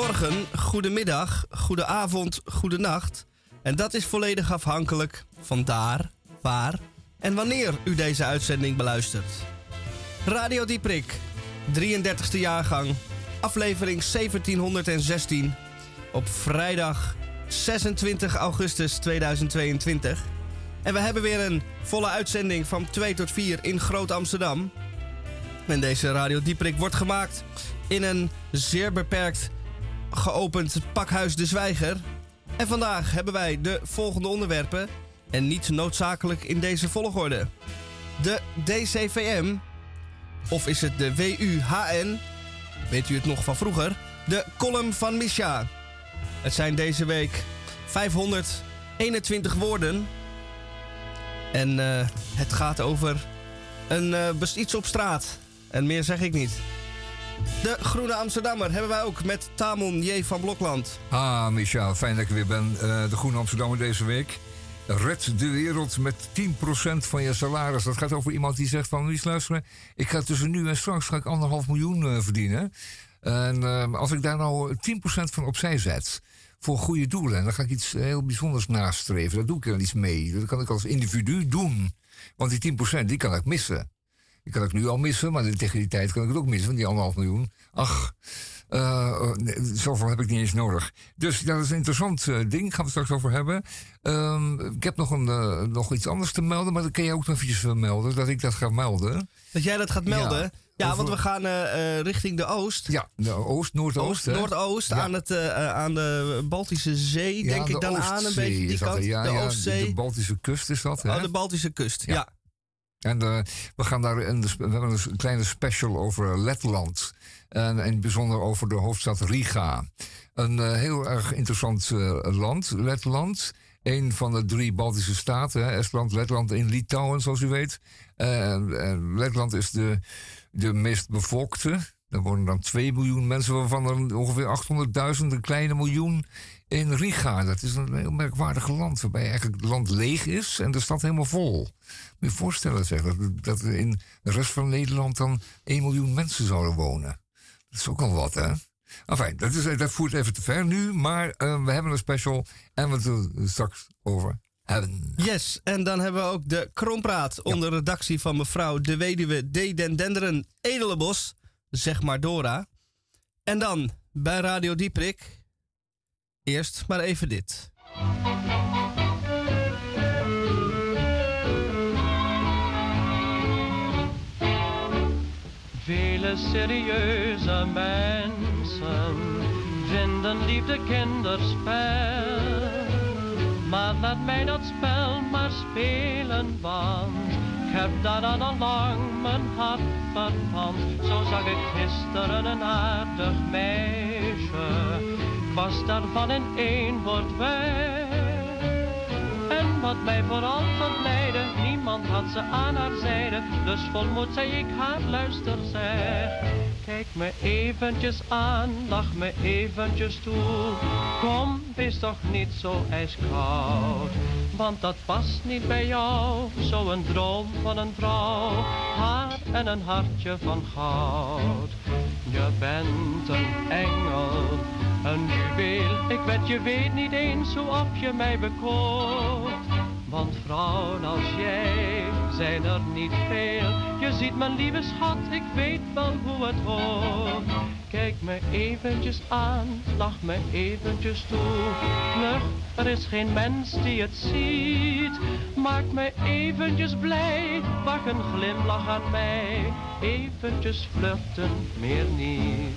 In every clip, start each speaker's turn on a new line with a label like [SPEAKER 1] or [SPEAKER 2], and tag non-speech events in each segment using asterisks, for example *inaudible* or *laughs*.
[SPEAKER 1] goedemorgen, goedemiddag, goedenavond, goedenacht. En dat is volledig afhankelijk van daar, waar en wanneer u deze uitzending beluistert. Radio Dieprik, 33e jaargang, aflevering 1716, op vrijdag 26 augustus 2022. En we hebben weer een volle uitzending van 2 tot 4 in Groot Amsterdam. En deze Radio Dieprik wordt gemaakt in een zeer beperkt geopend pakhuis De Zwijger. En vandaag hebben wij de volgende onderwerpen. En niet noodzakelijk in deze volgorde. De DCVM, of is het de WUHN, weet u het nog van vroeger? De column van Misha. Het zijn deze week 521 woorden. En uh, het gaat over een uh, iets op straat. En meer zeg ik niet. De Groene Amsterdammer hebben wij ook met Tamon J. van Blokland.
[SPEAKER 2] Ah, Micha, fijn dat ik weer ben. Uh, de Groene Amsterdammer deze week. Red de wereld met 10% van je salaris. Dat gaat over iemand die zegt van, Mies luisteren, ik ga tussen nu en straks ga ik anderhalf miljoen uh, verdienen. En uh, als ik daar nou 10% van opzij zet voor goede doelen, dan ga ik iets heel bijzonders nastreven. Daar doe ik er iets mee. Dat kan ik als individu doen. Want die 10% die kan ik missen. Die kan ik nu al missen, maar tegen die tijd kan ik het ook missen, van die anderhalf miljoen. Ach, uh, zoveel heb ik niet eens nodig. Dus dat is een interessant uh, ding, gaan we het straks over hebben. Um, ik heb nog, een, uh, nog iets anders te melden, maar dan kun je ook nog eventjes melden, dat ik dat ga melden.
[SPEAKER 1] Dat jij dat gaat melden? Ja. Ja, over... want we gaan richting de oost.
[SPEAKER 2] Ja, de oost, noordoost.
[SPEAKER 1] Oost, noordoost, ja. aan, het, aan de Baltische Zee, denk ik dan Oostzee aan, een beetje die kant. De
[SPEAKER 2] Oostzee. De Baltische kust is dat, hè?
[SPEAKER 1] Oh, de Baltische kust, ja.
[SPEAKER 2] En uh, we, gaan daar een, we hebben een kleine special over Letland. En in het bijzonder over de hoofdstad Riga. Een uh, heel erg interessant land, Letland. Een van de drie Baltische staten, Estland, Letland en Litouwen, zoals u weet. Letland is de, de meest bevolkte. Er wonen dan 2 miljoen mensen, waarvan er ongeveer 800.000, een kleine miljoen in Riga. Dat is een heel merkwaardig land, waarbij eigenlijk het land leeg is en de stad helemaal vol. Moet je je voorstellen zeg, dat, dat in de rest van Nederland dan 1 miljoen mensen zouden wonen. Dat is ook al wat, hè? Enfin, dat, is, dat voert even te ver nu, maar uh, we hebben een special en we zullen het straks over hebben.
[SPEAKER 1] Yes, en dan hebben we ook de Krompraat onder redactie van mevrouw de weduwe D. Den Denderen Edelenbos, zeg maar Dora. En dan bij Radio Dieprik Eerst maar even dit.
[SPEAKER 3] Vele serieuze mensen vinden liefde kinderspel. Maar laat mij dat spel maar spelen, want ik heb daaraan al lang mijn hart verpand. Zo zag ik gisteren een aardig meisje was daarvan in één woord weg. En wat mij vooral verleidde, niemand had ze aan haar zijde, dus volmoed zei ik haar luister zeg. Kijk me eventjes aan, lach me eventjes toe, kom, wees toch niet zo ijskoud. Want dat past niet bij jou, zo'n droom van een vrouw, haar en een hartje van goud. Je bent een engel een juweel, ik weet je weet niet eens hoe op je mij bekoort. Want vrouwen als jij zijn er niet veel. Je ziet mijn lieve schat, ik weet wel hoe het hoort. Kijk me eventjes aan, lach me eventjes toe. Vlug, er is geen mens die het ziet. Maak me eventjes blij, wacht een glimlach aan mij. Eventjes vluchten, meer niet.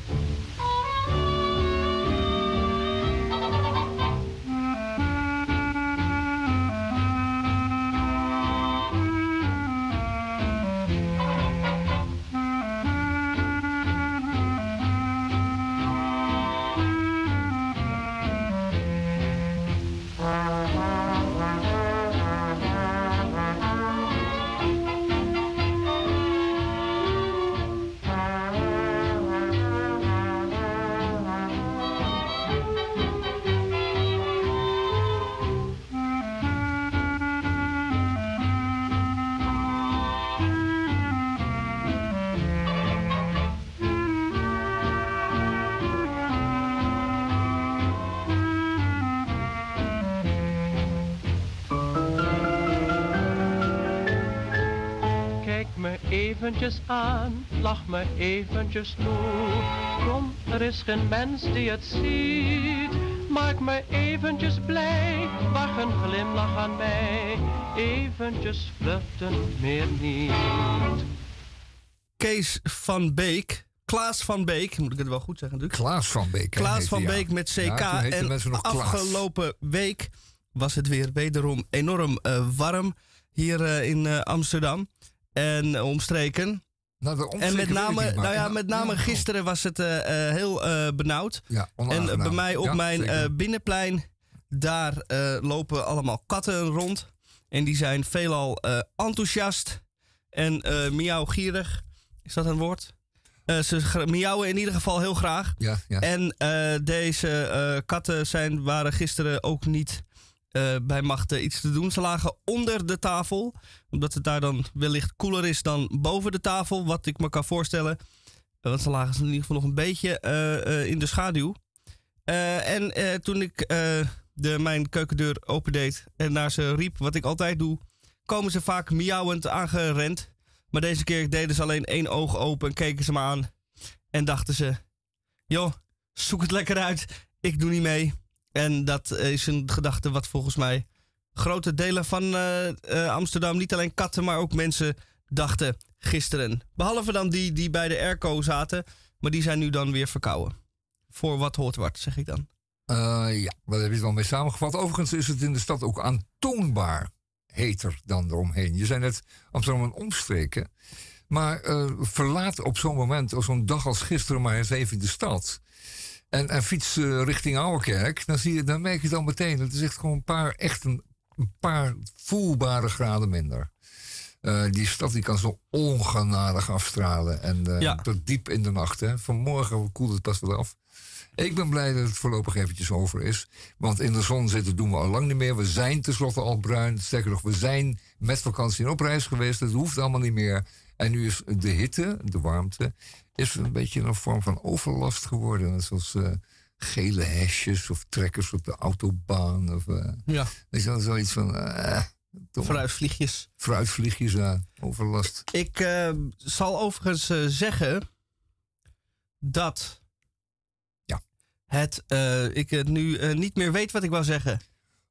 [SPEAKER 3] Eventjes aan, lach me eventjes toe. Kom, er is geen mens die het ziet. Maak me eventjes blij, wacht een glimlach aan mij. Eventjes flirten, meer niet.
[SPEAKER 1] Kees van Beek. Klaas van Beek, moet ik het wel goed zeggen natuurlijk.
[SPEAKER 2] Klaas van Beek.
[SPEAKER 1] Klaas van
[SPEAKER 2] ja.
[SPEAKER 1] Beek met CK.
[SPEAKER 2] Ja,
[SPEAKER 1] en
[SPEAKER 2] Klaas.
[SPEAKER 1] afgelopen week was het weer wederom enorm eh, warm hier eh, in eh, Amsterdam. En eh, omstreken.
[SPEAKER 2] Nou, de
[SPEAKER 1] En
[SPEAKER 2] omstreken
[SPEAKER 1] met name, nou ja, met name gisteren was het eh, eh, heel benauwd.
[SPEAKER 2] Ja,
[SPEAKER 1] En bij mij op
[SPEAKER 2] Ja,
[SPEAKER 1] mijn binnenplein, daar lopen allemaal katten rond. En die zijn veelal enthousiast en miauwgierig. Is dat een woord? Ze miauwen in ieder geval heel graag.
[SPEAKER 2] ja, ja.
[SPEAKER 1] En deze katten zijn, waren gisteren ook niet eh, bij machten iets te doen. Ze lagen onder de tafel, omdat het daar dan wellicht koeler is dan boven de tafel. Wat ik me kan voorstellen. Eh, Want ze lagen in ieder geval nog een beetje eh, in de schaduw. En toen ik de, mijn keukendeur opendeed en naar ze riep, wat ik altijd doe, komen ze vaak miauwend aangerend. Maar deze keer deden ze alleen één oog open en keken ze me aan. En dachten ze, joh, zoek het lekker uit. Ik doe niet mee. En dat is een gedachte wat volgens mij grote delen van eh, eh, Amsterdam, niet alleen katten, maar ook mensen dachten gisteren. Behalve dan die die bij de airco zaten, maar die zijn nu dan weer verkouden. Voor wat hoort wat, zeg ik dan.
[SPEAKER 2] Eh, ja, daar heb je het wel mee samengevat. Overigens is het in de stad ook aantoonbaar heter dan eromheen. Je zei net Amsterdam een omstreken. Maar verlaat op zo'n moment, op zo'n dag als gisteren, maar eens even de stad. En, en fiets eh, richting Ouwerkerk. Dan, zie je, dan merk je het al meteen. Het is echt gewoon een paar, echt een, een paar voelbare graden minder. Eh, die stad die kan zo ongenadig afstralen. En eh,
[SPEAKER 1] Ja.
[SPEAKER 2] tot diep in de nacht. Hè. Vanmorgen koelt het pas wel af. Ik ben blij dat het voorlopig eventjes over is. Want in de zon zitten doen we al lang niet meer. We zijn tenslotte al bruin. Sterker nog, we zijn met vakantie op reis geweest. Dat hoeft allemaal niet meer. En nu is de hitte, de warmte, is een beetje een vorm van overlast geworden. Net Zoals eh, gele hesjes of trekkers op de autobaan. Of, eh,
[SPEAKER 1] Ja,
[SPEAKER 2] je wel, zoiets van... toch,
[SPEAKER 1] vooruitvliegjes.
[SPEAKER 2] Fruitvliegjes aan, overlast.
[SPEAKER 1] Ik eh, zal overigens zeggen dat
[SPEAKER 2] Ja.
[SPEAKER 1] het, ik het nu niet meer weet wat ik wou zeggen.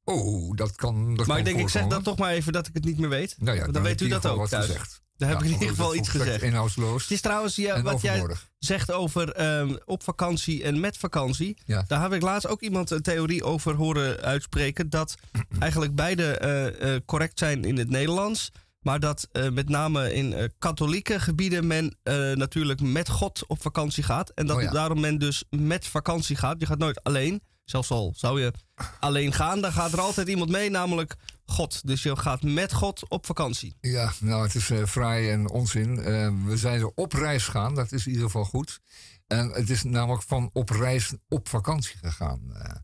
[SPEAKER 2] Oh, dat kan. Dat
[SPEAKER 1] maar ik denk, ik zeg dat toch maar even dat ik het niet meer weet.
[SPEAKER 2] Nou ja,
[SPEAKER 1] Want dan weet u dat ook thuis.
[SPEAKER 2] Gezegd.
[SPEAKER 1] Daar heb ik in ieder geval iets gezegd.
[SPEAKER 2] Inhoudsloos.
[SPEAKER 1] Het is trouwens ja, wat jij zegt over ehm, op vakantie en met vakantie.
[SPEAKER 2] Ja.
[SPEAKER 1] Daar heb ik laatst ook iemand een theorie over horen uitspreken. Dat *clears throat* eigenlijk beide eh, eh, correct zijn in het Nederlands. Maar dat eh, met name in katholieke gebieden men natuurlijk met God op vakantie gaat. En dat
[SPEAKER 2] Oh
[SPEAKER 1] daarom men dus met vakantie gaat. Je gaat nooit alleen. Zelfs al zou je alleen gaan, dan gaat er altijd iemand mee, namelijk God. Dus je gaat met God op vakantie.
[SPEAKER 2] Ja, nou, het is eh fraai en onzin. Eh, we zijn er op reis gaan, dat is in ieder geval goed. En het is namelijk van op reis op vakantie gegaan eh,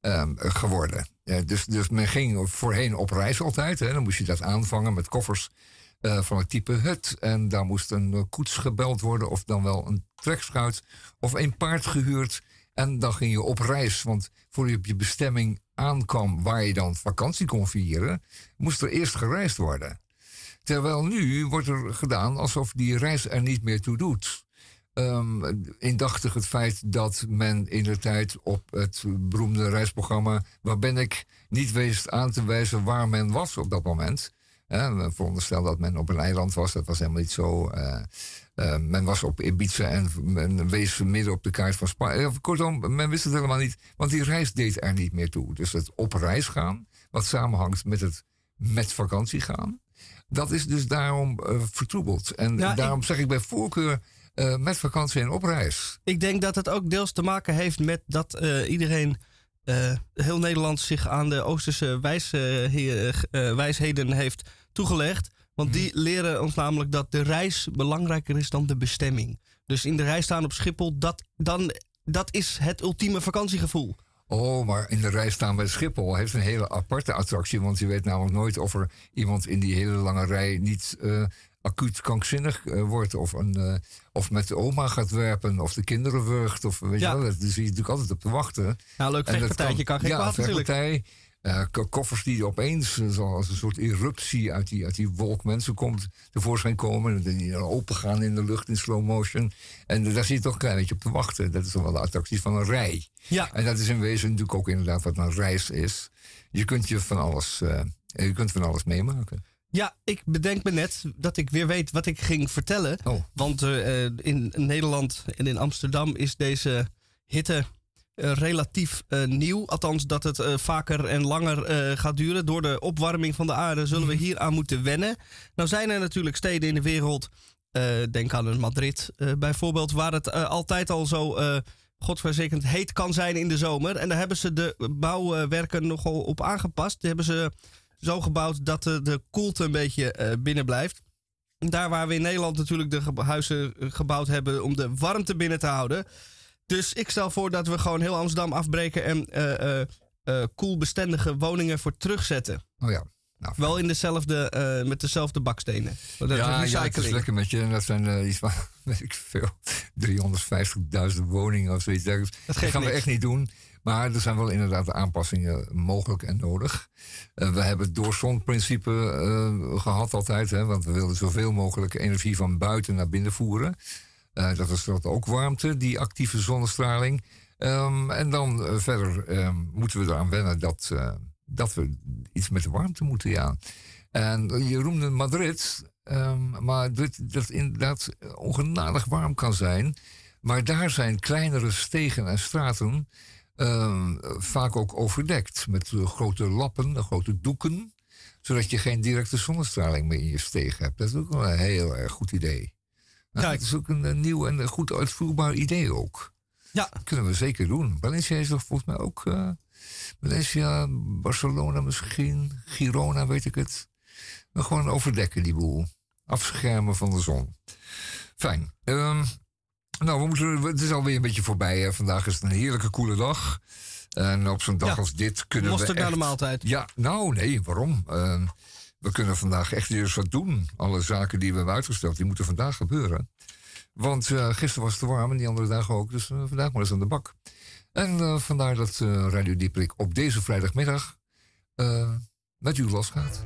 [SPEAKER 2] ehm, geworden. Dus, dus men ging voorheen op reis altijd. Hè. Dan moest je dat aanvangen met koffers van het type hut. En daar moest een koets gebeld worden, of dan wel een trekschuit, of een paard gehuurd. En dan ging je op reis, want voor je op je bestemming aankwam waar je dan vakantie kon vieren, moest er eerst gereisd worden. Terwijl nu wordt er gedaan alsof die reis er niet meer toe doet. Ehm indachtig het feit dat men in de tijd op het beroemde reisprogramma Waar ben ik niet wist aan te wijzen waar men was op dat moment. Hè, we veronderstellen dat men op een eiland was, dat was helemaal niet zo. eh, eh, men was op Ibiza en men wees midden op de kaart van Spanje. Eh, Kortom, men wist het helemaal niet, want die reis deed er niet meer toe. Dus het op reis gaan, wat samenhangt met het met vakantie gaan, dat is dus daarom eh, vertroebeld. En daarom zeg ik bij voorkeur met vakantie en op reis.
[SPEAKER 1] Ik denk dat het ook deels te maken heeft met dat iedereen, heel Nederland, zich aan de Oosterse wijs, he- wijsheden heeft toegelegd. Want die leren ons namelijk dat de reis belangrijker is dan de bestemming. Dus in de rij staan op Schiphol, dat, dan, dat is het ultieme vakantiegevoel.
[SPEAKER 2] Oh, maar in de rij staan bij Schiphol heeft een hele aparte attractie. Want je weet namelijk nooit of er iemand in die hele lange rij niet eh, acuut krankzinnig eh, wordt. Of, een, eh, of met de oma gaat werpen. Of de kinderen wurgt. Of weet
[SPEAKER 1] Ja.
[SPEAKER 2] je wel, zie je natuurlijk altijd op te wachten.
[SPEAKER 1] Nou, leuk vechtpartijtje kan, geen
[SPEAKER 2] ja,
[SPEAKER 1] kwaad natuurlijk.
[SPEAKER 2] Uh, koffers die opeens, zoals een soort eruptie uit die, uit die wolk mensen komt, tevoorschijn komen. En die open gaan in de lucht in slow motion. En daar zit je toch een klein beetje op te wachten. Dat is toch wel de attractie van een rij.
[SPEAKER 1] Ja.
[SPEAKER 2] En dat is in wezen natuurlijk ook inderdaad wat een reis is. Je kunt je van alles, uh, je kunt van alles meemaken.
[SPEAKER 1] Ja, ik bedenk me net dat ik weer weet wat ik ging vertellen.
[SPEAKER 2] Oh.
[SPEAKER 1] Want uh, in Nederland en in Amsterdam is deze hitte relatief uh, nieuw. Althans, dat het uh, vaker en langer gaat duren. Door de opwarming van de aarde zullen we hier aan moeten wennen. Nou zijn er natuurlijk steden in de wereld, denk aan Madrid bijvoorbeeld, waar het altijd al zo godverzekerd heet kan zijn in de zomer. En daar hebben ze de bouwwerken nogal op aangepast. Die hebben ze zo gebouwd dat de, de koelte een beetje binnen blijft. Daar waar we in Nederland natuurlijk de huizen gebouwd hebben om de warmte binnen te houden dus ik stel voor dat we gewoon heel Amsterdam afbreken en uh, uh, koelbestendige woningen voor terugzetten.
[SPEAKER 2] Oh ja.
[SPEAKER 1] Nou, Wel in dezelfde, uh, met dezelfde bakstenen.
[SPEAKER 2] Dat ja, ja, het is lekker met je. Dat zijn uh, iets van, *laughs* weet ik veel, 350.000 woningen of zoiets. Dat, dat gaan we echt niet doen. Maar er zijn wel inderdaad aanpassingen mogelijk en nodig. Uh, we hebben het doorzonprincipe gehad altijd. Hè, want we wilden zoveel mogelijk energie van buiten naar binnen voeren. Uh, dat is dat ook warmte, die actieve zonnestraling. Um, en dan uh, verder um, moeten we eraan wennen dat, uh, dat we iets met de warmte moeten, ja. En je roemde Madrid, um, maar dit, dat inderdaad ongenadig warm kan zijn. Maar daar zijn kleinere stegen en straten vaak ook overdekt met grote lappen, grote doeken, zodat je geen directe zonnestraling meer in je steeg hebt. Dat is ook wel een heel erg goed idee. Kijk. Dat is ook een, nieuw en goed uitvoerbaar idee ook.
[SPEAKER 1] Ja.
[SPEAKER 2] Dat kunnen we zeker doen. Valencia is toch volgens mij ook... Uh, Valencia, Barcelona misschien, Girona, weet ik het. Maar gewoon overdekken die boel. Afschermen van de zon. Fijn. Um, nou, we moeten, het is alweer een beetje voorbij. Hè. Vandaag is het een heerlijke koele dag. En op zo'n dag als dit kunnen we echt...
[SPEAKER 1] naar de maaltijd.
[SPEAKER 2] Ja, nou nee, waarom? Uh, we kunnen vandaag echt eens wat doen. Alle zaken die we hebben uitgesteld, die moeten vandaag gebeuren. Want uh, gisteren was het te warm en die andere dagen ook. Dus uh, vandaag maar eens aan de bak. En uh, vandaar dat Radio Dieprik op deze vrijdagmiddag met u losgaat.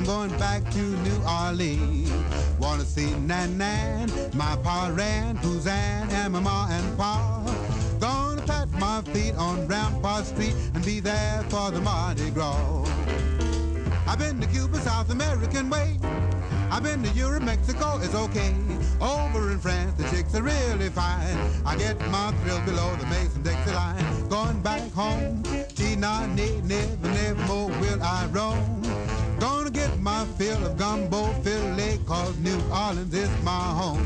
[SPEAKER 2] I'm going back to New Orleans. Wanna see Nan Nan, my pa Ran, Puzan, and my ma and pa. Gonna pat my feet on Rampart Street and be there for the Mardi Gras. I've been to Cuba, South American way. I've been to Europe, Mexico is okay. Over in France, the chicks are really fine. I get my thrill below the Mason-Dixie line. Going back home, my home.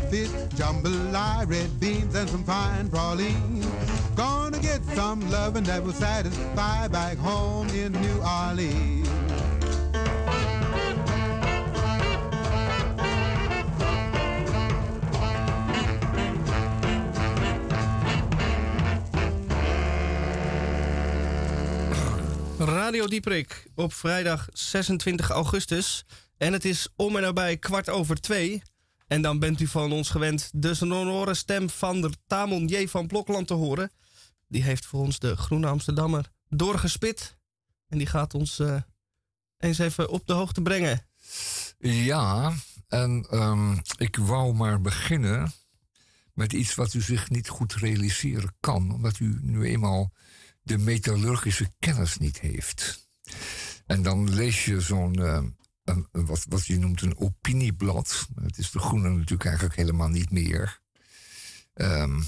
[SPEAKER 4] Crawfish, jambalaya, red beans, and some fine praline. Gonna get some loving that will satisfy back home in New Orleans.
[SPEAKER 1] Radio Dieprik op vrijdag 26 augustus. En het is om en nabij kwart over twee. En dan bent u van ons gewend de sonore stem van de Tamon J. van Blokland te horen. Die heeft voor ons de Groene Amsterdammer doorgespit. En die gaat ons uh, eens even op de hoogte brengen.
[SPEAKER 2] Ja, en um, ik wou maar beginnen met iets wat u zich niet goed realiseren kan. Omdat u nu eenmaal de metallurgische kennis niet heeft. En dan lees je zo'n, uh, wat, wat je noemt een opinieblad. Het is de groene natuurlijk eigenlijk helemaal niet meer. Um,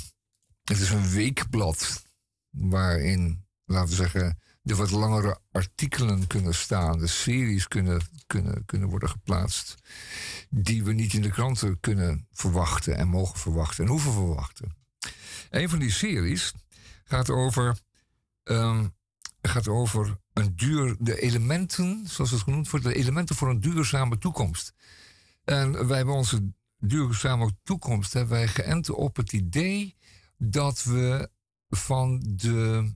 [SPEAKER 2] het is een weekblad waarin, laten we zeggen, de wat langere artikelen kunnen staan, de series kunnen, kunnen, kunnen worden geplaatst, die we niet in de kranten kunnen verwachten en mogen verwachten en hoeven verwachten. Een van die series gaat over um, gaat over een duur, de elementen, zoals het genoemd wordt, de elementen voor een duurzame toekomst. En wij hebben onze duurzame toekomst hebben wij geënt op het idee dat we van de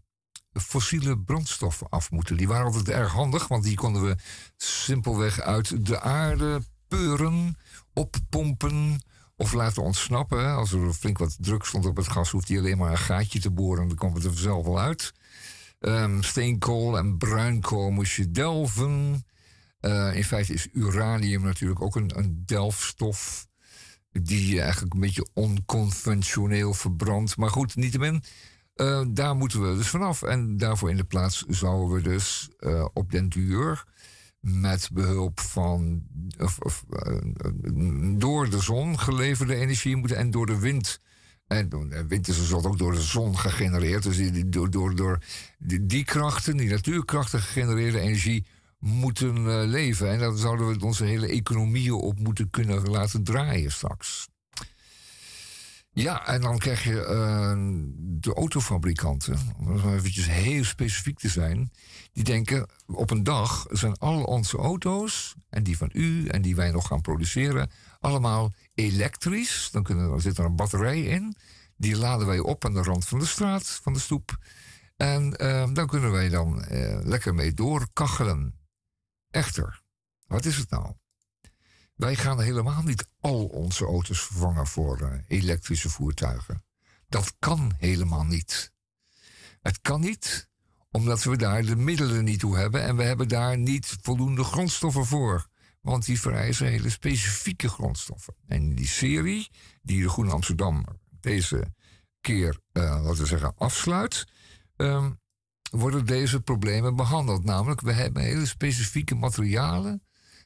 [SPEAKER 2] fossiele brandstoffen af moeten. Die waren altijd erg handig, want die konden we simpelweg uit de aarde peuren, oppompen of laten ontsnappen. Als er flink wat druk stond op het gas, hoeft hij alleen maar een gaatje te boren en dan komt het er vanzelf wel uit. Um, steenkool en bruinkool moest je delven. Uh, in feite is uranium natuurlijk ook een, een delfstof. Die je eigenlijk een beetje onconventioneel verbrandt. Maar goed, niettemin. Uh, daar moeten we dus vanaf. En daarvoor in de plaats zouden we dus uh, op den duur met behulp van of, of, door de zon geleverde energie moeten en door de wind en wind is dus ook door de zon gegenereerd. Dus die, door, door, door die, die, krachten, die natuurkrachten gegenereerde energie, moeten uh, leven. En daar zouden we onze hele economieën op moeten kunnen laten draaien straks. Ja, en dan krijg je uh, de autofabrikanten, om eventjes heel specifiek te zijn, die denken op een dag zijn al onze auto's, en die van u en die wij nog gaan produceren, allemaal elektrisch. Dan, kunnen, zit er een batterij in. Die laden wij op aan de rand van de straat, van de stoep. En uh, dan kunnen wij dan uh, lekker mee doorkachelen. Echter, wat is het nou? Wij gaan helemaal niet al onze auto's vervangen voor uh, elektrische voertuigen. Dat kan helemaal niet. Het kan niet, omdat we daar de middelen niet toe hebben en we hebben daar niet voldoende grondstoffen voor. Want die vereisen hele specifieke grondstoffen. En die serie, die de Groene Amsterdam deze keer, uh, laten we zeggen, afsluit, um, worden deze problemen behandeld. Namelijk, we hebben hele specifieke materialen,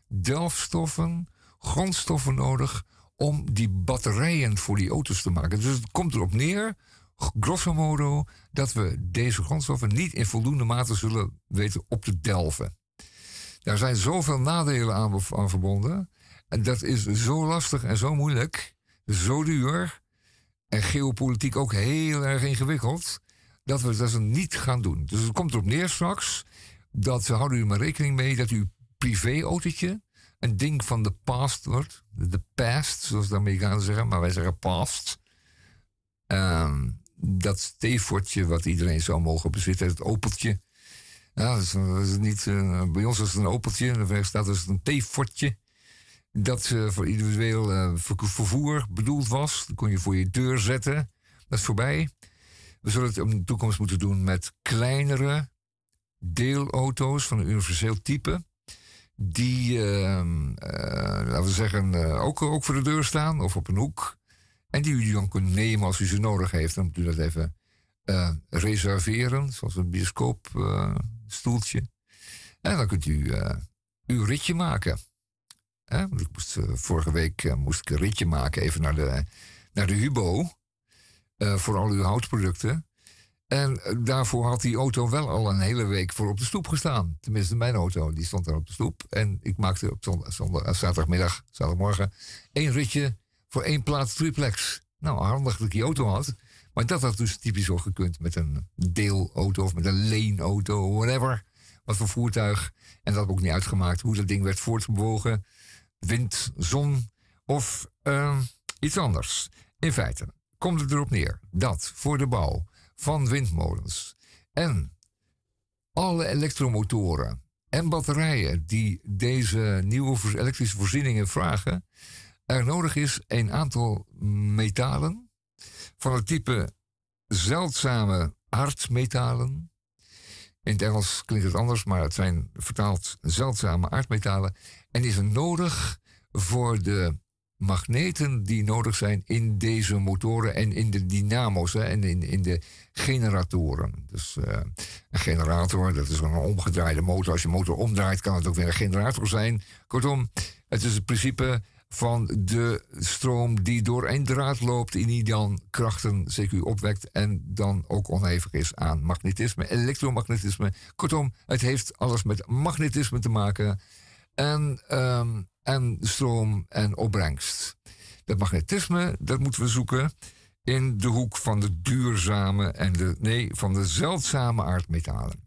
[SPEAKER 2] delfstoffen, grondstoffen nodig om die batterijen voor die auto's te maken. Dus het komt erop neer, grosso modo, dat we deze grondstoffen niet in voldoende mate zullen weten op te delven. Daar zijn zoveel nadelen aan, verbonden. En dat is zo lastig en zo moeilijk, zo duur en geopolitiek ook heel erg ingewikkeld, dat we dat niet gaan doen. Dus het komt erop neer straks dat, houden u maar rekening mee, dat uw privéautootje een ding van de past wordt. De past, zoals de Amerikanen zeggen, maar wij zeggen past. Um, dat steefortje wat iedereen zou mogen bezitten, het opeltje. Ja, dat is, dat niet, uh, bij ons is het een opeltje, en er staat dus een theefortje. Dat uh, voor individueel uh, vervoer bedoeld was. Dat kon je voor je deur zetten. Dat is voorbij. We zullen het in de toekomst moeten doen met kleinere deelauto's van een universeel type. Die, ehm, laten we zeggen, ook, ook voor de deur staan of op een hoek. En die u dan kunt nemen als u ze nodig heeft. Dan moet u dat even reserveren, zoals een bioscoop stoeltje. En dan kunt u uh, uw ritje maken. Ik moest, uh, vorige week uh, moest ik een ritje maken even naar de, naar de Hubo. voor al uw houtproducten. En daarvoor had die auto wel al een hele week voor op de stoep gestaan. Tenminste, mijn auto, die stond daar op de stoep. En ik maakte op zondag, zondag, zaterdagmiddag, zaterdagmorgen, één ritje voor één plaats triplex. Nou, handig dat ik die auto had. Maar dat had dus typisch ook gekund met een deelauto of met een leenauto, whatever. Wat voor voertuig. En dat heb ook niet uitgemaakt hoe dat ding werd voortbewogen. Wind, zon of uh, iets anders. In feite komt het erop neer dat voor de bouw van windmolens en alle elektromotoren en batterijen die deze nieuwe elektrische voorzieningen vragen, er nodig is een aantal metalen van het type zeldzame aardmetalen. In het Engels klinkt het anders, maar het zijn vertaald zeldzame aardmetalen. En is er nodig voor de magneten die nodig zijn in deze motoren en in de dynamo's en in, in de generatoren. Dus uh, een generator, dat is een omgedraaide motor. Als je motor omdraait, kan het ook weer een generator zijn. Kortom, het is het principe van de stroom die door een draad loopt en die dan krachten CQ opwekt en dan ook onhevig is aan magnetisme, elektromagnetisme. Kortom, het heeft alles met magnetisme te maken en, um, en stroom en opbrengst. Dat magnetisme, dat moeten we zoeken in de hoek van de duurzame en de, nee, van de zeldzame aardmetalen.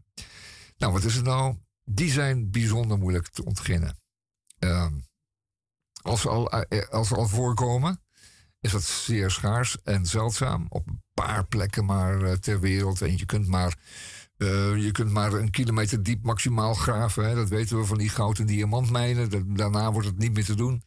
[SPEAKER 2] Nou, wat is het nou? Die zijn bijzonder moeilijk te ontginnen. Um, als ze al, eh, eh, als al voorkomen, is dat zeer schaars en zeldzaam. Op een paar plekken maar uh, ter wereld. En je kunt maar, je kunt maar een kilometer diep maximaal graven. Hè. Dat weten we van die goud- en diamantmijnen. Daarna wordt het niet meer te doen.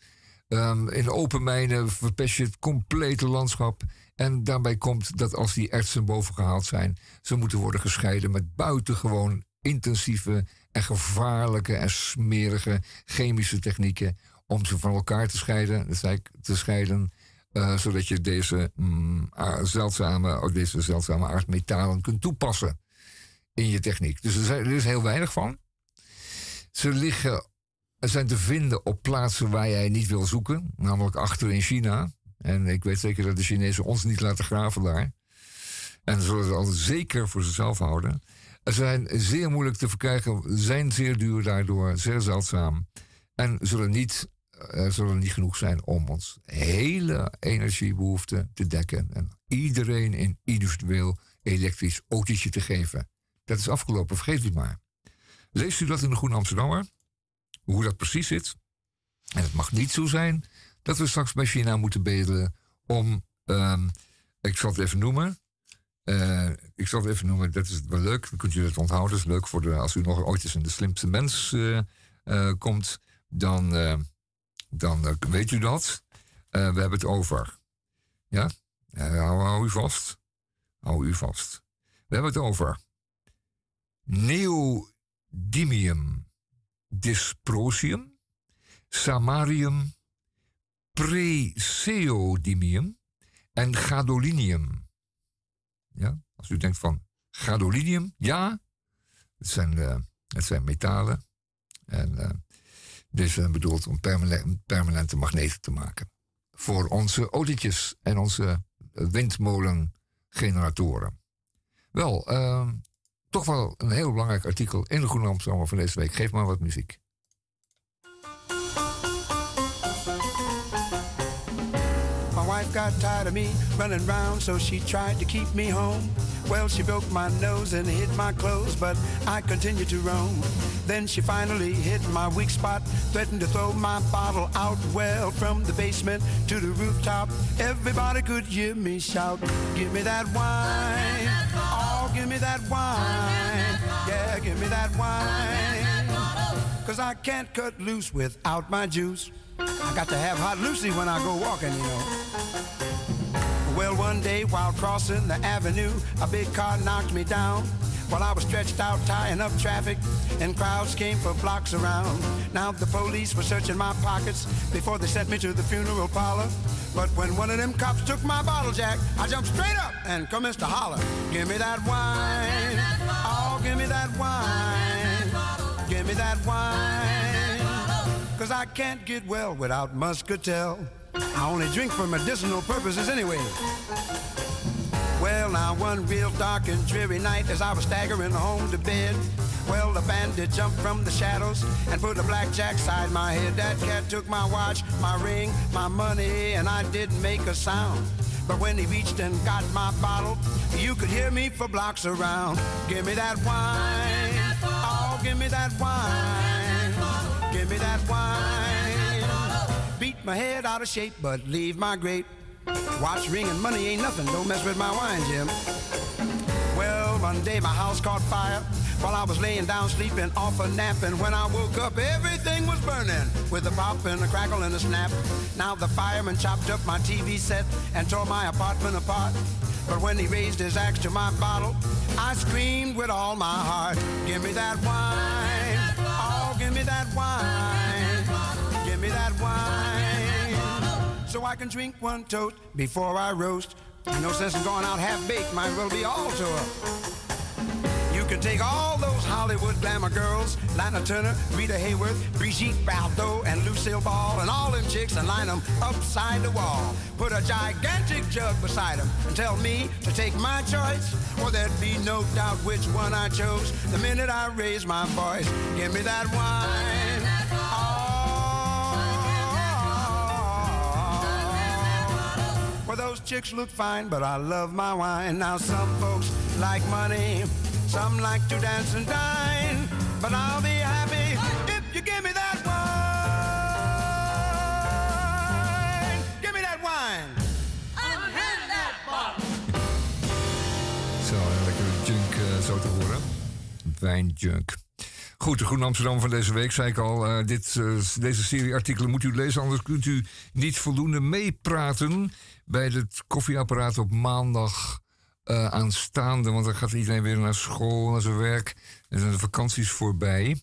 [SPEAKER 2] Um, in open mijnen verpest je het complete landschap. En daarbij komt dat als die ertsen boven gehaald zijn, ze moeten worden gescheiden met buitengewoon intensieve en gevaarlijke en smerige chemische technieken om ze van elkaar te scheiden, te scheiden uh, zodat je deze, mm, zeldzame, deze zeldzame aardmetalen kunt toepassen in je techniek. Dus er, is heel weinig van. Ze liggen, zijn te vinden op plaatsen waar jij niet wil zoeken, namelijk achter in China. En ik weet zeker dat de Chinezen ons niet laten graven daar. En ze zullen het altijd zeker voor zichzelf houden. Ze zijn zeer moeilijk te verkrijgen, zijn zeer duur daardoor, zeer zeldzaam. En zullen niet er zullen niet genoeg zijn om ons hele energiebehoefte te dekken. En iedereen een individueel elektrisch autootje te geven. Dat is afgelopen, vergeet u maar. Leest u dat in de Groene Amsterdammer? Hoe dat precies zit? En het mag niet zo zijn dat we straks bij China moeten bedelen om. Um, ik zal het even noemen. Uh, ik zal het even noemen, dat is wel leuk. Dan kunt u het onthouden. Dat is leuk voor de, als u nog ooit eens in de slimste mens uh, komt. Dan dan uh, weet u dat. Uh, we hebben het over. Ja? Uh, hou, hou, u vast. Hou u vast. We hebben het over neodymium dysprosium, samarium, preseodymium en gadolinium. Ja? Als u denkt van gadolinium, ja, het zijn, het zijn metalen. En dus uh, bedoeld om permanente magneten te maken. Voor onze autootjes en onze windmolengeneratoren. Wel, uh, toch wel een heel belangrijk artikel in de Groene van deze week. Geef maar wat muziek. Got tired of me running around, so she tried to keep me home. Well, she broke my nose and hit my clothes, but I continued to roam. Then she finally hit my weak spot, threatened to throw my bottle out. Well, from the basement to the rooftop, everybody could hear me shout, Give me that wine. Oh, give me that wine. Yeah, give me that wine. Cause I can't cut loose without my juice. I got to have hot Lucy when I go walking, you know. Well, one day while crossing the avenue, a big car knocked me down. While I was stretched out tying up traffic, and crowds came for blocks around. Now the police were searching my pockets before they sent me to the funeral parlor. But when one of them cops took my bottle jack, I jumped straight up and commenced to holler. Give me that wine. Oh, give me that wine. Give me that wine. Cause I can't get well without muscatel. I only drink for medicinal purposes anyway. Well, now one real dark and dreary night as I was staggering home to bed,
[SPEAKER 5] Well, the bandit jumped from the shadows and put a blackjack side my head. That cat took my watch, my ring, my money, and I didn't make a sound. But when he reached and got my bottle, you could hear me for blocks around. Give me that wine. Oh, give me that wine. Give me that wine. Beat my head out of shape, but leave my grape. Watch, ring, and money ain't nothing. Don't mess with my wine, Jim. Well, one day my house caught fire while I was laying down sleeping off a nap. And when I woke up, everything was burning with a pop and a crackle and a snap. Now the fireman chopped up my TV set and tore my apartment apart. But when he raised his axe to my bottle, I screamed with all my heart, Give me that wine. Give me that wine. Give me that wine. So I can drink one toast before I roast. No sense in going out half baked, as well be all to her. Can take all those Hollywood glamour girls, Lana Turner, Rita Hayworth, Brigitte Bardot, and Lucille Ball, and all them chicks and line them upside the wall. Put a gigantic jug beside them and tell me to take my choice, or there'd be no doubt which one I chose the minute I raised my voice. Give me that wine. Oh. Well, those chicks look fine, but I love my wine. Now, some folks like money, some like to dance and dine. But I'll be happy if you give me that wine. Give me that wine.
[SPEAKER 6] Unhand that bottle.
[SPEAKER 2] Zo, een lekkere junk uh, zo te horen. Wijnjunk. Goed, de Groen Amsterdam van deze week, zei ik al. Uh, dit, uh, deze serie artikelen moet u lezen, anders kunt u niet voldoende meepraten bij het koffieapparaat op maandag uh, aanstaande. Want dan gaat iedereen weer naar school, naar zijn werk. En zijn de vakanties voorbij.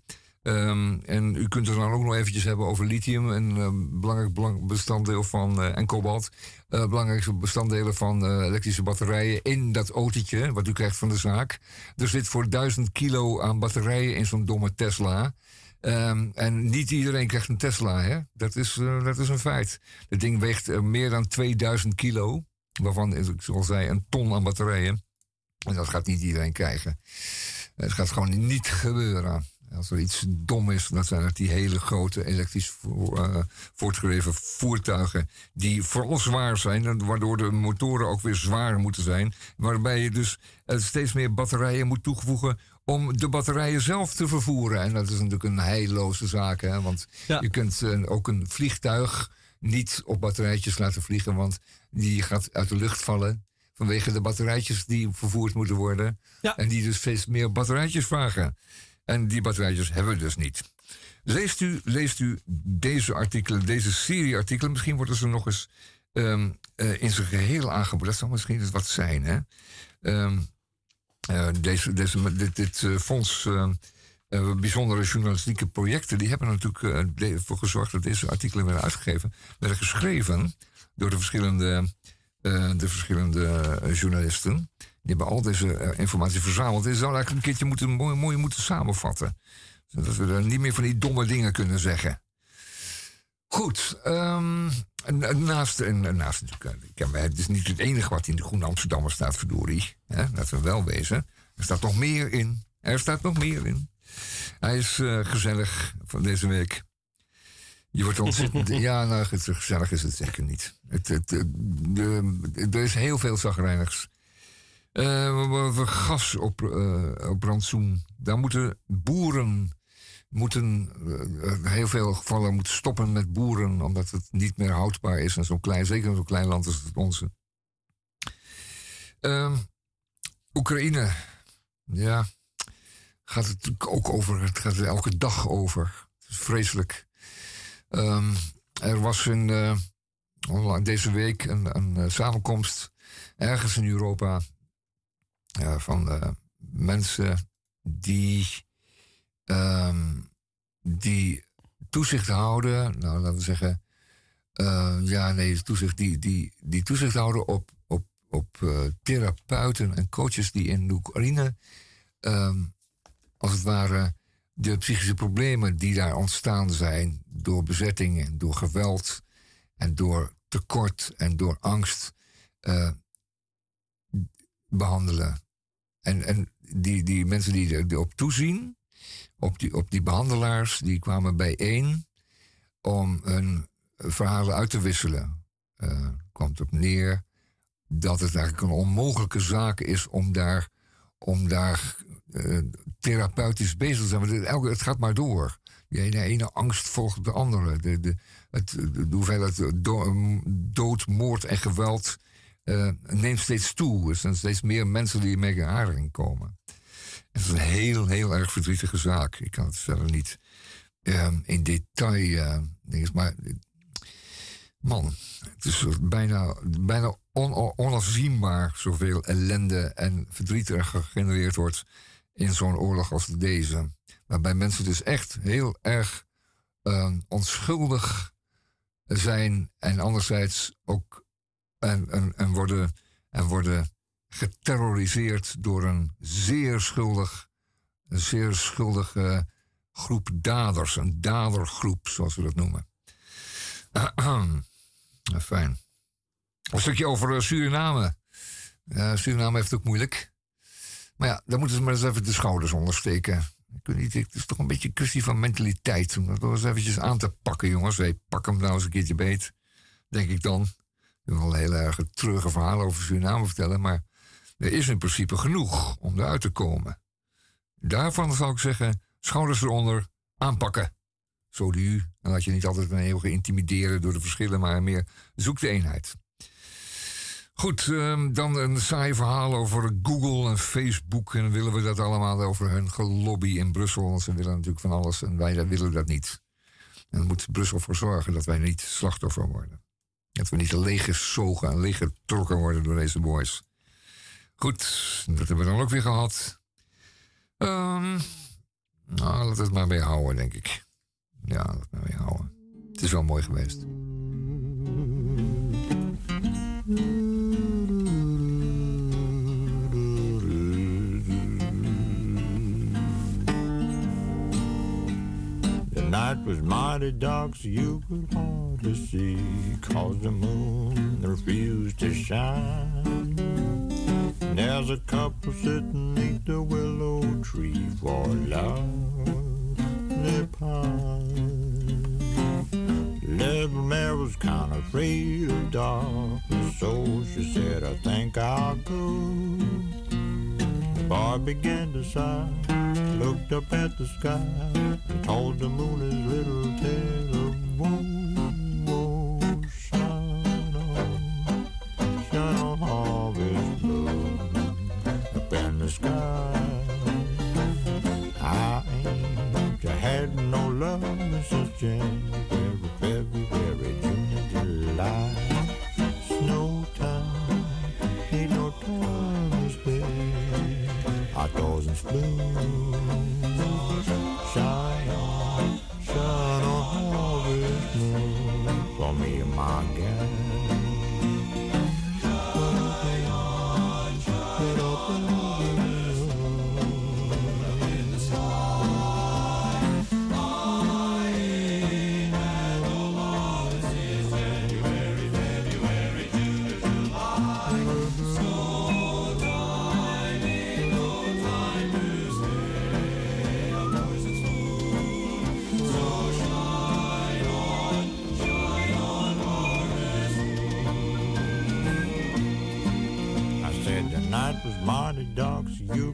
[SPEAKER 2] Um, en u kunt het dan ook nog eventjes hebben over lithium. Een uh, belangrijk belang bestanddeel van. Uh, en kobalt. Uh, belangrijkste bestanddelen van elektrische batterijen. in dat autootje. wat u krijgt van de zaak. Er zit voor 1000 kilo aan batterijen in zo'n domme Tesla. Um, en niet iedereen krijgt een Tesla, hè? Dat, is, dat is een feit. Het ding weegt meer dan 2000 kilo. Waarvan, ik al zei, een ton aan batterijen. En dat gaat niet iedereen krijgen. Het gaat gewoon niet gebeuren. Als er iets dom is, dan zijn het die hele grote elektrisch uh, voortgedreven voertuigen. die vooral zwaar zijn, waardoor de motoren ook weer zwaar moeten zijn. Waarbij je dus uh, steeds meer batterijen moet toevoegen om de batterijen zelf te vervoeren. En dat is natuurlijk een heilloze zaak, hè? want ja. je kunt uh, ook een vliegtuig niet op batterijtjes laten vliegen, want die gaat uit de lucht vallen. Vanwege de batterijtjes die vervoerd moeten worden. Ja. En die dus steeds meer batterijtjes vragen. En die batterijtjes hebben we dus niet. Leest u, leest u deze artikelen, deze serie artikelen. Misschien worden ze nog eens um, uh, in zijn geheel aangeboden. Dat zou misschien eens wat zijn. Hè? Um, uh, deze, deze, dit dit uh, fonds, bijzondere journalistieke projecten, die hebben natuurlijk voor gezorgd dat deze artikelen werden uitgegeven. Werden geschreven door de verschillende, de verschillende journalisten. Die hebben al deze informatie verzameld. En zou eigenlijk een keertje moeten, mooi, mooi moeten samenvatten. Zodat we er niet meer van die domme dingen kunnen zeggen. Goed. Um, naast, en, naast natuurlijk, het is niet het enige wat in de Groene Amsterdammer staat, verdorie. Hè, laten we wel wezen. Er staat nog meer in. Er staat nog meer in. Hij is uh, gezellig van deze week. Je wordt ontzettend. *laughs* ja, nou, het, gezellig is het zeker niet. Het, het, de, er is heel veel zagrijnigs. Uh, gas op, uh, op rantsoen. Daar moeten boeren moeten uh, heel veel gevallen moeten stoppen met boeren, omdat het niet meer houdbaar is en zo'n klein, zeker in zo'n klein land als het onze. Uh, Oekraïne, ja, gaat het ook over. Het gaat er elke dag over. Vreselijk. Um, er was een, deze week een, een samenkomst ergens in Europa van uh, mensen die, um, die toezicht houden, nou laten we zeggen, ja nee, toezicht, die, die, die toezicht houden op, op, op therapeuten en coaches die in Oekraïne, um, als het ware, de psychische problemen die daar ontstaan zijn door bezetting en door geweld en door tekort en door angst behandelen. En, en die, die mensen die erop toezien,
[SPEAKER 7] op die, op die behandelaars, die kwamen bijeen om hun verhalen uit te wisselen. Uh, komt op neer dat het eigenlijk een onmogelijke zaak is om daar, om daar uh, therapeutisch bezig zijn. elke, het gaat maar door. De ene, ene angst volgt de andere. De, de, het, de hoeveelheid dood, moord en geweld uh, neemt steeds toe. Er zijn steeds meer mensen die in aanraking komen. Het is een heel, heel erg verdrietige zaak. Ik kan het verder niet uh, in detail dingen, maar man, het is bijna, bijna on, onafzienbaar zoveel ellende en verdriet er gegenereerd wordt in zo'n oorlog als deze. Waarbij mensen dus echt heel erg uh, onschuldig zijn en anderzijds ook en, en, en, worden, en worden geterroriseerd door een zeer schuldig, een zeer schuldige groep daders, een dadergroep zoals we dat noemen. *clears throat* Fijn. Een stukje over eh, Suriname. Suriname heeft het ook moeilijk. Maar ja, daar moeten ze maar eens even de schouders onder steken. Niet, het is toch een beetje een kwestie van mentaliteit. Om dat eens eventjes aan te pakken, jongens. Hey, pak hem nou eens een keertje beet. Denk ik dan. Ik wil wel heel erg treurige verhalen over Suriname vertellen. Maar er is in principe genoeg om eruit te komen. Daarvan zou ik zeggen, schouders eronder, aanpakken. Zo u. En laat je niet altijd een heel intimideren door de verschillen, maar meer zoek de eenheid. Goed, ehm, dan een saai verhaal over Google en Facebook. En willen we dat allemaal over hun gelobby in Brussel. Want ze willen natuurlijk van alles en wij willen dat niet. En moet Brussel voor zorgen dat wij niet slachtoffer worden. Dat we niet leeggezogen en leeggetrokken worden door deze boys. Goed, dat hebben we dan ook weer gehad. Um, nou, we het maar bij houden, denk ik. Ja, we het maar bij houden. Het is wel mooi geweest. Night was mighty dark, so you could hardly see, cause the moon refused to shine. There's a couple sitting neath the willow tree for love they pine. Little Mary was kind of afraid of dark, so she said, I think I'll go. Boy began to sigh, looked up at the sky, and told the moon his little tale of woe. Shine on, shine on, harvest moon, up in the sky. I ain't had no love since January, Blue.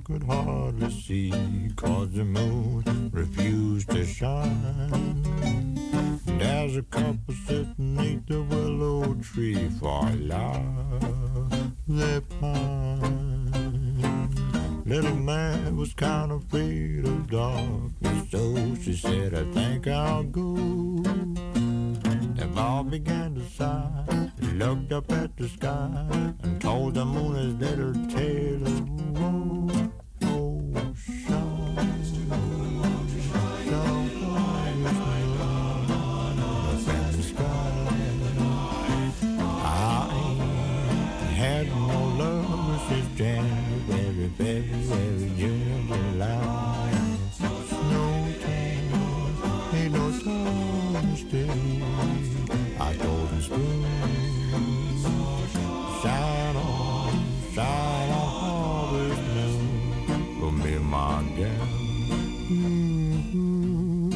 [SPEAKER 7] Could hardly see cause the moon refused to shine. And there's a couple sitting neath the willow tree for love they pine. Little man was kind of afraid of darkness so she said I think I'll go. The boy began to sigh looked up at the sky and told the moon his little tale of woe. January, February, June, July, no and no Snow came, ain't I Thursday. October's blue. Shine on, shine on, harvest moon. for me my gal. Mm-hmm.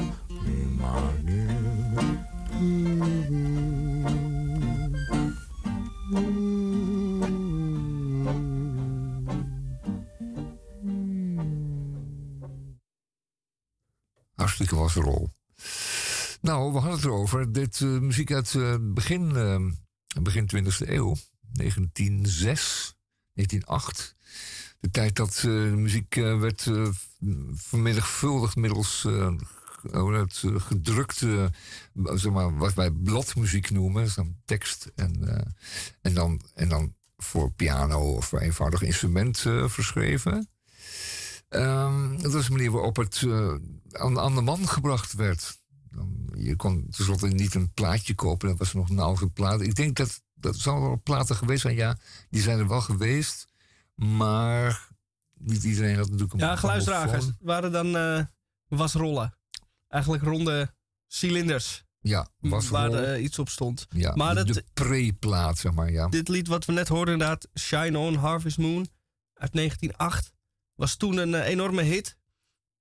[SPEAKER 7] Me my girl. Mm-hmm. Mm-hmm. mm-hmm.
[SPEAKER 2] Hartstikke was rol. Nou, we hadden het erover. Dit uh, muziek uit uh, begin, uh, begin 20e eeuw. 1906, 1908. De tijd dat de muziek werd vermenigvuldigd middels het gedrukte, zeg maar, wat wij bladmuziek noemen. Dus dan tekst en, en, dan, en dan voor piano of voor eenvoudig instrument verschreven. Um, dat was de manier waarop het uh, aan, aan, de man gebracht werd. Je kon tenslotte niet een plaatje kopen, dat was nog een oude plaat. Ik denk dat dat zal wel platen geweest zijn, ja, die zijn er wel geweest. Maar niet iedereen had natuurlijk een
[SPEAKER 1] Ja, geluidsdragers waren dan uh, wasrollen. Eigenlijk ronde cilinders.
[SPEAKER 2] Ja,
[SPEAKER 1] wasrollen. Waar uh, iets op stond.
[SPEAKER 2] Ja, maar de, de pre-plaat, zeg maar, ja.
[SPEAKER 1] Dit lied wat we net hoorden inderdaad, Shine On, Harvest Moon, uit 1908 was toen een uh, enorme hit.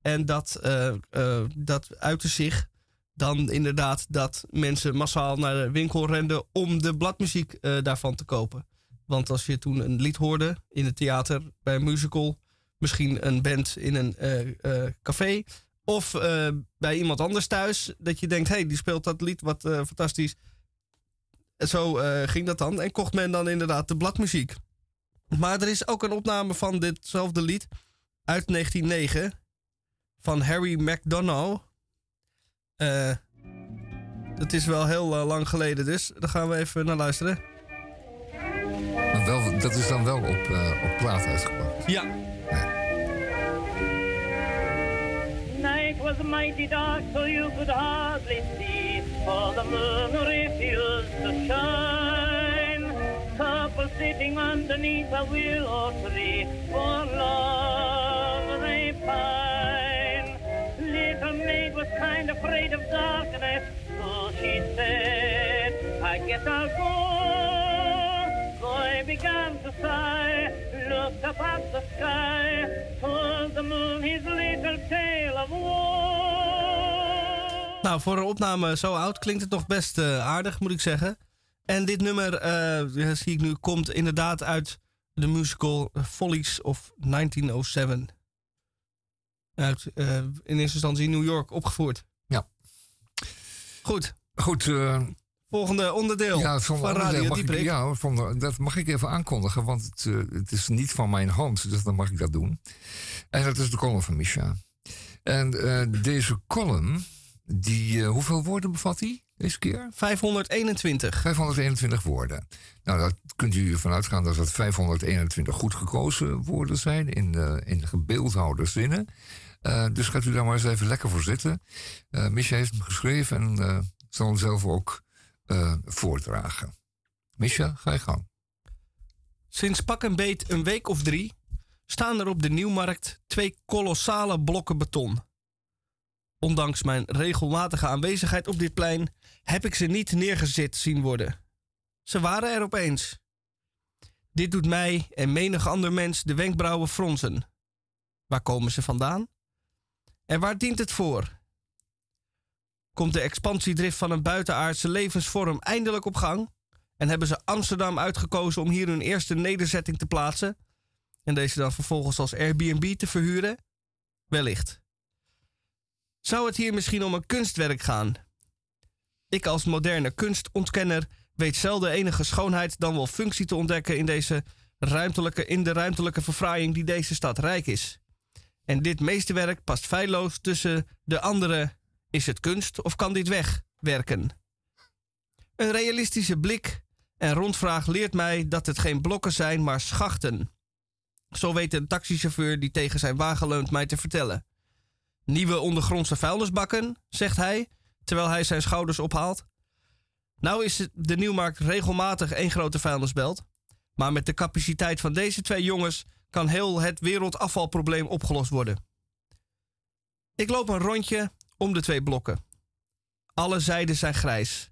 [SPEAKER 1] En dat, uh, uh, dat uitte zich dan inderdaad dat mensen massaal naar de winkel renden om de bladmuziek daarvan te kopen. Want als je toen een lied hoorde in het theater, bij een musical, misschien een band in een café of bij iemand anders thuis, dat je denkt, hé, hey, die speelt dat lied, wat fantastisch. Zo ging dat dan en kocht men dan inderdaad de bladmuziek. Maar er is ook een opname van ditzelfde lied uit 1909 van Harry McDonough. Uh, dat is wel heel uh, lang geleden dus. Daar gaan we even naar luisteren.
[SPEAKER 2] Maar wel, dat is dan wel op, uh, op plaat uitgebracht?
[SPEAKER 1] Ja.
[SPEAKER 8] Night was mighty dark so you could hardly see For the moon refused to shine Couple sitting underneath a willow tree For love they pine Little maid was kind of afraid of darkness So she said, I guess I'll go. Boy began to sigh Looked up at the sky Told the moon his little tale of woe
[SPEAKER 1] Nou, voor een opname zo oud klinkt het nog best uh, aardig, moet ik zeggen. En dit nummer, uh, zie ik nu, komt inderdaad uit de musical Follies of 1907. Uit, uh, in eerste instantie New York opgevoerd.
[SPEAKER 2] Ja.
[SPEAKER 1] Goed.
[SPEAKER 2] Goed. Uh,
[SPEAKER 1] volgende onderdeel
[SPEAKER 2] ja,
[SPEAKER 1] van Radio
[SPEAKER 2] ik, Ja, van, dat mag ik even aankondigen, want het, het, is niet van mijn hand, dus dan mag ik dat doen. En dat is de column van Misha. En deze column, die, hoeveel woorden bevat die? Deze keer?
[SPEAKER 1] 521.
[SPEAKER 2] 521 woorden. Nou, dat kunt u ervan uitgaan dat het 521 goed gekozen woorden zijn in, uh, in gebeeldhouwde zinnen. Uh, dus gaat u daar maar eens even lekker voor zitten. Uh, Misha heeft hem geschreven en uh, zal hem zelf ook voordragen. Misha, ga je gang.
[SPEAKER 1] Sinds pak en beet een week of drie staan er op de Nieuwmarkt twee kolossale blokken beton. Ondanks mijn regelmatige aanwezigheid op dit plein heb ik ze niet neergezet zien worden. Ze waren er opeens. Dit doet mij en menig ander mens de wenkbrauwen fronsen. Waar komen ze vandaan? En waar dient het voor? Komt de expansiedrift van een buitenaardse levensvorm eindelijk op gang? En hebben ze Amsterdam uitgekozen om hier hun eerste nederzetting te plaatsen? En deze dan vervolgens als Airbnb te verhuren? Wellicht. Zou het hier misschien om een kunstwerk gaan? Ik als moderne kunstontkenner weet zelden enige schoonheid dan wel functie te ontdekken in, deze ruimtelijke, in de ruimtelijke verfraaiing die deze stad rijk is. En dit meesterwerk past feilloos tussen de andere. Is het kunst of kan dit wegwerken? Een realistische blik en rondvraag leert mij dat het geen blokken zijn, maar schachten. Zo weet een taxichauffeur die tegen zijn wagen leunt mij te vertellen. Nieuwe ondergrondse vuilnisbakken, zegt hij, terwijl hij zijn schouders ophaalt. Nou is de Nieuwmarkt regelmatig één grote vuilnisbelt. Maar met de capaciteit van deze twee jongens kan heel het wereldafvalprobleem opgelost worden. Ik loop een rondje om de twee blokken. Alle zijden zijn grijs.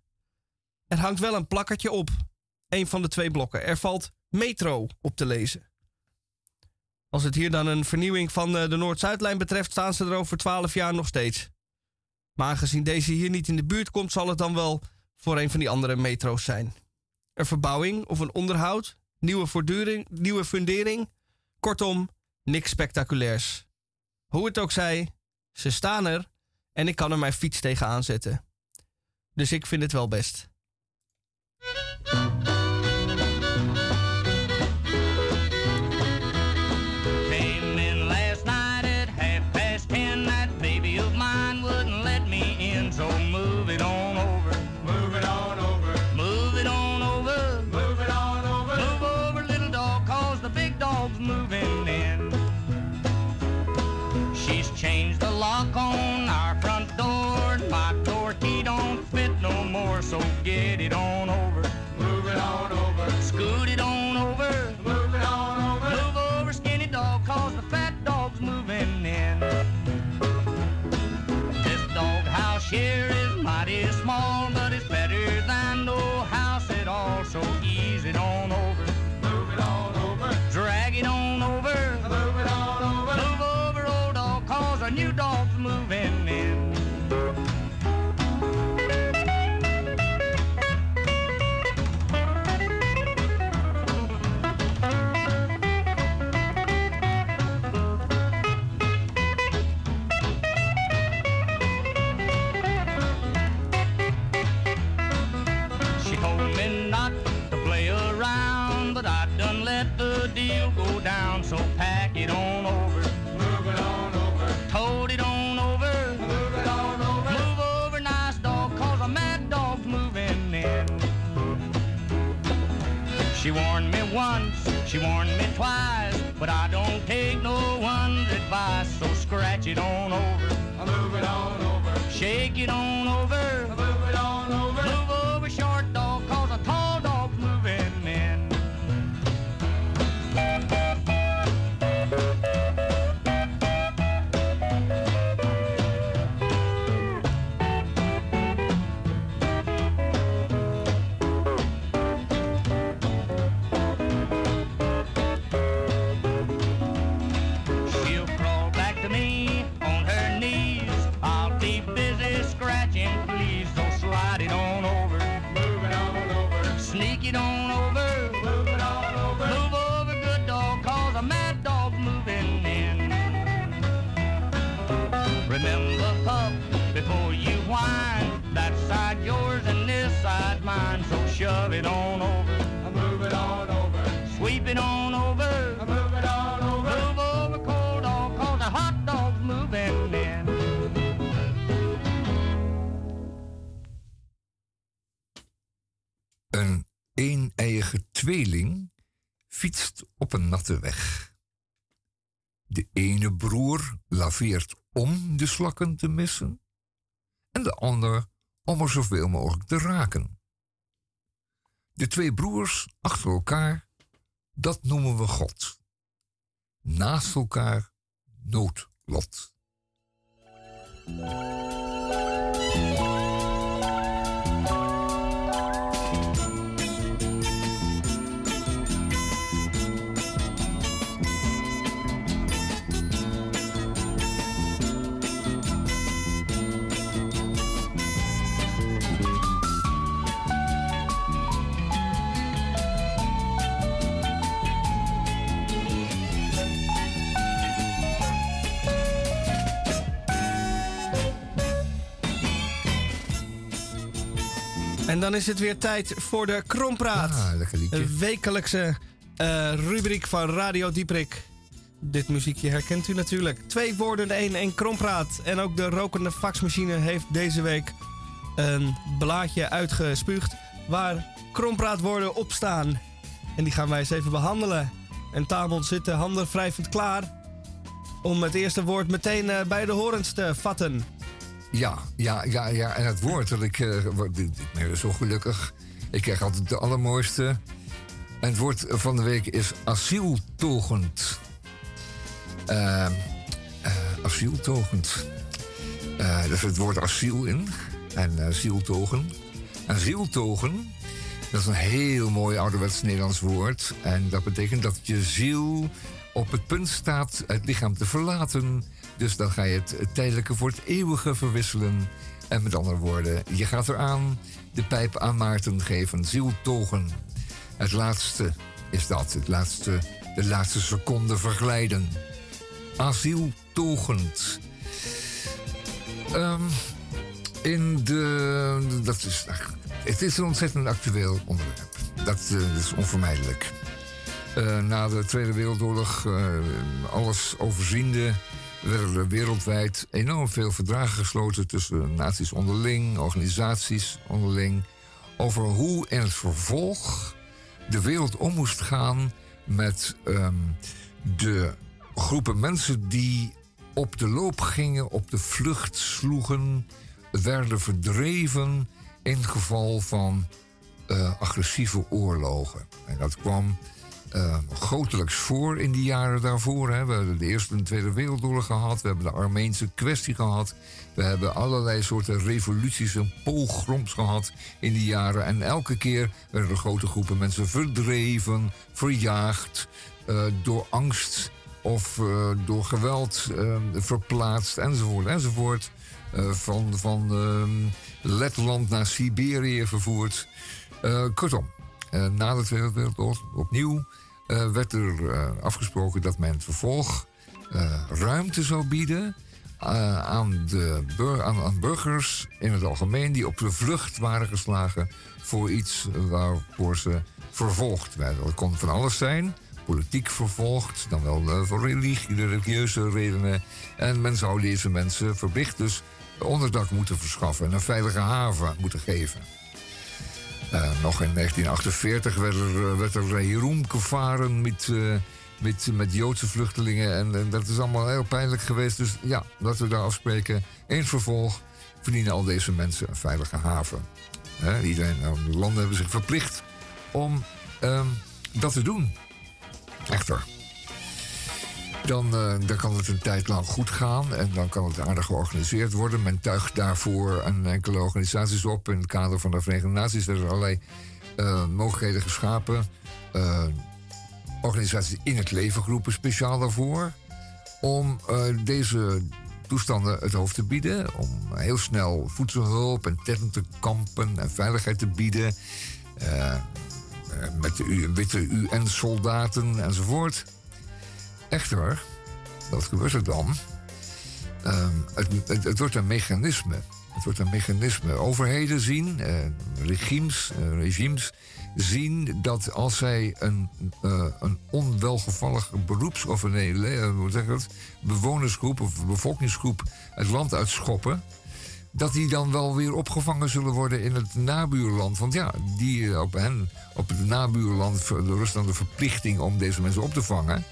[SPEAKER 1] Er hangt wel een plakkertje op. Een van de twee blokken. Er valt metro op te lezen. Als het hier dan een vernieuwing van eh, de Noord-Zuidlijn betreft, staan ze er over 12 jaar nog steeds. Maar aangezien deze hier niet in de buurt komt, zal het dan wel voor een van die andere metro's zijn. Een verbouwing of een onderhoud, nieuwe, nieuwe fundering. Kortom, niks spectaculairs. Hoe het ook zij, ze staan er en ik kan er mijn fiets tegenaan zetten. Dus ik vind het wel best.
[SPEAKER 9] She warned me twice, but I don't take no one's advice, so scratch it on over. Move it on over. Shake it on over. It on over. Move it on over. Move over, cold dog, cause a hot dog's moving in.
[SPEAKER 2] Een een-eiige tweeling fietst op een natte weg. De ene broer laveert om de slakken te missen en de ander om er zoveel mogelijk te raken. De twee broers achter elkaar, dat noemen we God. Naast elkaar noodlot.
[SPEAKER 1] En dan is het weer tijd voor de Krompraat.
[SPEAKER 2] Ah.
[SPEAKER 1] Een wekelijkse eh, rubriek van Radio Dieprik. Dit muziekje herkent u natuurlijk. Twee woorden, één en Krompraat. En ook de rokende faxmachine heeft deze week een blaadje uitgespuugd... waar Krompraatwoorden op staan. En die gaan wij eens even behandelen. En Tamon zit de handen wrijvend klaar... om het eerste woord meteen eh, bij de horens te vatten.
[SPEAKER 2] Ja, ja, ja, ja. En het woord dat ik, word- ik ben zo gelukkig. Ik krijg altijd de allermooiste. En het woord van de week is asieltogend. Eh, eh, asieltogend. Daar zit het woord asiel in. En uh, zieltogen. En zieltogen, dat is een heel mooi ouderwets Nederlands woord. En dat betekent dat je ziel op het punt staat het lichaam te verlaten. Dus dan ga je het tijdelijke voor het eeuwige verwisselen. En met andere woorden, je gaat eraan de pijp aan Maarten geven, zieltogen. Het laatste is dat, het laatste, de laatste seconde verglijden. Asieltogend. Um, in de. Dat is, het is een ontzettend actueel onderwerp. Dat, uh, is onvermijdelijk. Uh, na de Tweede Wereldoorlog, uh, alles overziende, werden er wereldwijd enorm veel verdragen gesloten tussen naties onderling, organisaties onderling, over hoe in het vervolg de wereld om moest gaan met um, de groepen mensen die op de loop gingen, op de vlucht sloegen, werden verdreven in geval van uh, agressieve oorlogen. En dat kwam uh, voor in die jaren daarvoor. Hè. We hebben de Eerste en Tweede Wereldoorlog gehad. We hebben de Armeense kwestie gehad. We hebben allerlei soorten revoluties en pogroms gehad in die jaren. En elke keer werden er grote groepen mensen verdreven, verjaagd, uh, door angst of uh, door geweld verplaatst, enzovoort, enzovoort. van van Letland naar Siberië vervoerd. kortom, na de Tweede Wereldoorlog opnieuw uh, werd er uh, afgesproken dat men het vervolg uh, ruimte zou bieden aan, de aan, burgers in het algemeen die op de vlucht waren geslagen voor iets waarvoor ze vervolgd werden. Dat kon van alles zijn. Politiek vervolgd, dan wel voor religie, religieuze redenen. En men zou deze mensen verplicht dus onderdak moeten verschaffen en een veilige haven moeten geven. Uh, nog in 1948 werd er, werd er Jeroen gevaren met, met, met Joodse vluchtelingen. En, dat is allemaal heel pijnlijk geweest. Dus ja, laten we daar afspreken. In vervolg verdienen al deze mensen een veilige haven. He, iedereen, de landen hebben zich verplicht om um, dat te doen. Echter dan, uh, dan kan het een tijd lang goed gaan en dan kan het aardig georganiseerd worden. Men tuigt daarvoor een enkele organisaties op. In het kader van de Verenigde Naties werden er allerlei uh, mogelijkheden geschapen. Uh, organisaties in het leven geroepen speciaal daarvoor. Om deze toestanden het hoofd te bieden. Om heel snel voedselhulp en tentenkampen en veiligheid te bieden. met de witte UN-soldaten enzovoort. Echter, wat gebeurt er dan? Um, het, wordt een mechanisme. Het wordt een mechanisme. Overheden zien, eh, regimes, eh, regimes zien dat als zij een, uh, een onwelgevallige beroeps- of een hoe zeg het, bewonersgroep of bevolkingsgroep het land uitschoppen, dat die dan wel weer opgevangen zullen worden in het nabuurland. Want ja, die op hen, op het nabuurland, rust dan de verplichting om deze mensen op te vangen.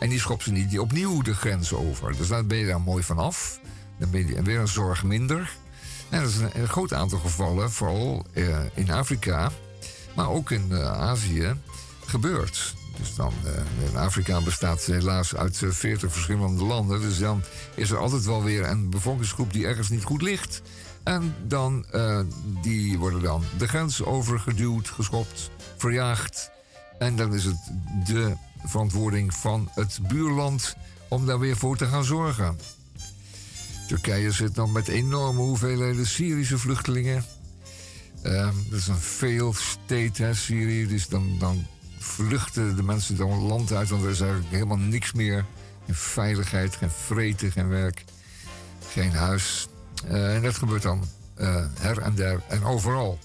[SPEAKER 2] En die schopt ze niet opnieuw de grens over. Dus dan ben je daar mooi vanaf. Dan ben je weer een zorg minder. En dat is een, groot aantal gevallen, vooral uh, in Afrika, maar ook in uh, Azië, gebeurd. Dus dan, uh, in Afrika bestaat helaas uit 40 verschillende landen. Dus dan is er altijd wel weer een bevolkingsgroep die ergens niet goed ligt. En dan, die worden dan de grens overgeduwd, geschopt, verjaagd. En dan is het de verantwoording van het buurland om daar weer voor te gaan zorgen. Turkije zit dan met enorme hoeveelheden Syrische vluchtelingen. Uh, dat is een failed state, hè, Syrië. Dus dan, dan vluchten de mensen dan het land uit, want er is eigenlijk helemaal niks meer. Geen veiligheid, geen vreten, geen werk, geen huis. Uh, en dat gebeurt dan uh, her en der en overal.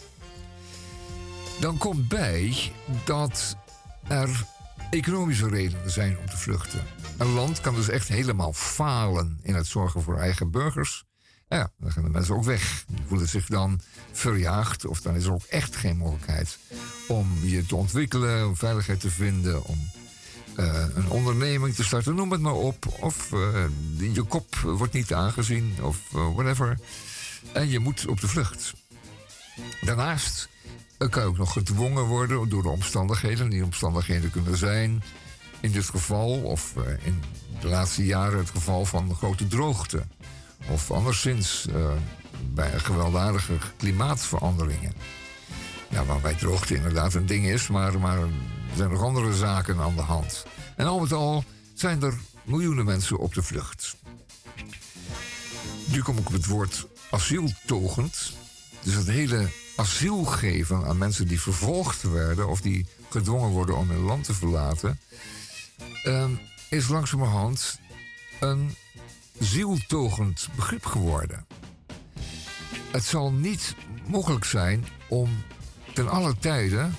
[SPEAKER 2] Dan komt bij dat er economische redenen zijn om te vluchten. Een land kan dus echt helemaal falen in het zorgen voor eigen burgers. Ja, dan gaan de mensen ook weg. Die voelen zich dan verjaagd. Of dan is er ook echt geen mogelijkheid om je te ontwikkelen, om veiligheid te vinden, om uh, een onderneming te starten. Noem het maar op. Of uh, je kop wordt niet aangezien, of uh, whatever. En je moet op de vlucht. Daarnaast dan kan ook nog gedwongen worden door de omstandigheden. Die omstandigheden kunnen zijn in dit geval, of uh, in de laatste jaren het geval van grote droogte. Of anderszins uh, bij gewelddadige klimaatveranderingen. Ja, waarbij droogte inderdaad een ding is, maar, maar er zijn nog andere zaken aan de hand. En al met al zijn er miljoenen mensen op de vlucht. Nu kom ik op het woord asieltogend. Dus het hele asiel geven aan mensen die vervolgd werden of die gedwongen worden om hun land te verlaten, uh, is langzamerhand een zieltogend begrip geworden. Het zal niet mogelijk zijn om ten alle tijden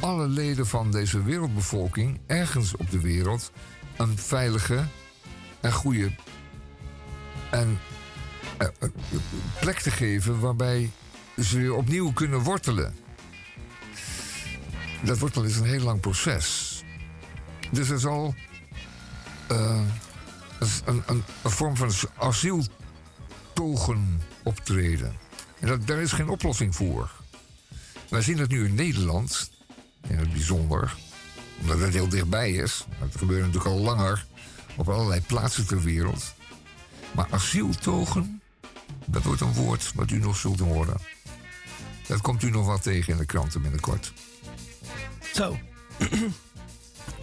[SPEAKER 2] alle leden van deze wereldbevolking ergens op de wereld een veilige en goede en, uh, plek te geven waarbij ze opnieuw kunnen wortelen. Dat wortelen is een heel lang proces. Dus er zal uh, een, een, een, vorm van asieltogen optreden. En dat, daar is geen oplossing voor. Wij zien dat nu in Nederland, in het bijzonder, omdat het heel dichtbij is. Dat gebeurt natuurlijk al langer op allerlei plaatsen ter wereld. Maar asieltogen, dat wordt een woord wat u nog zult horen. Dat komt u nog wat tegen in de kranten binnenkort.
[SPEAKER 1] Zo. *clears throat*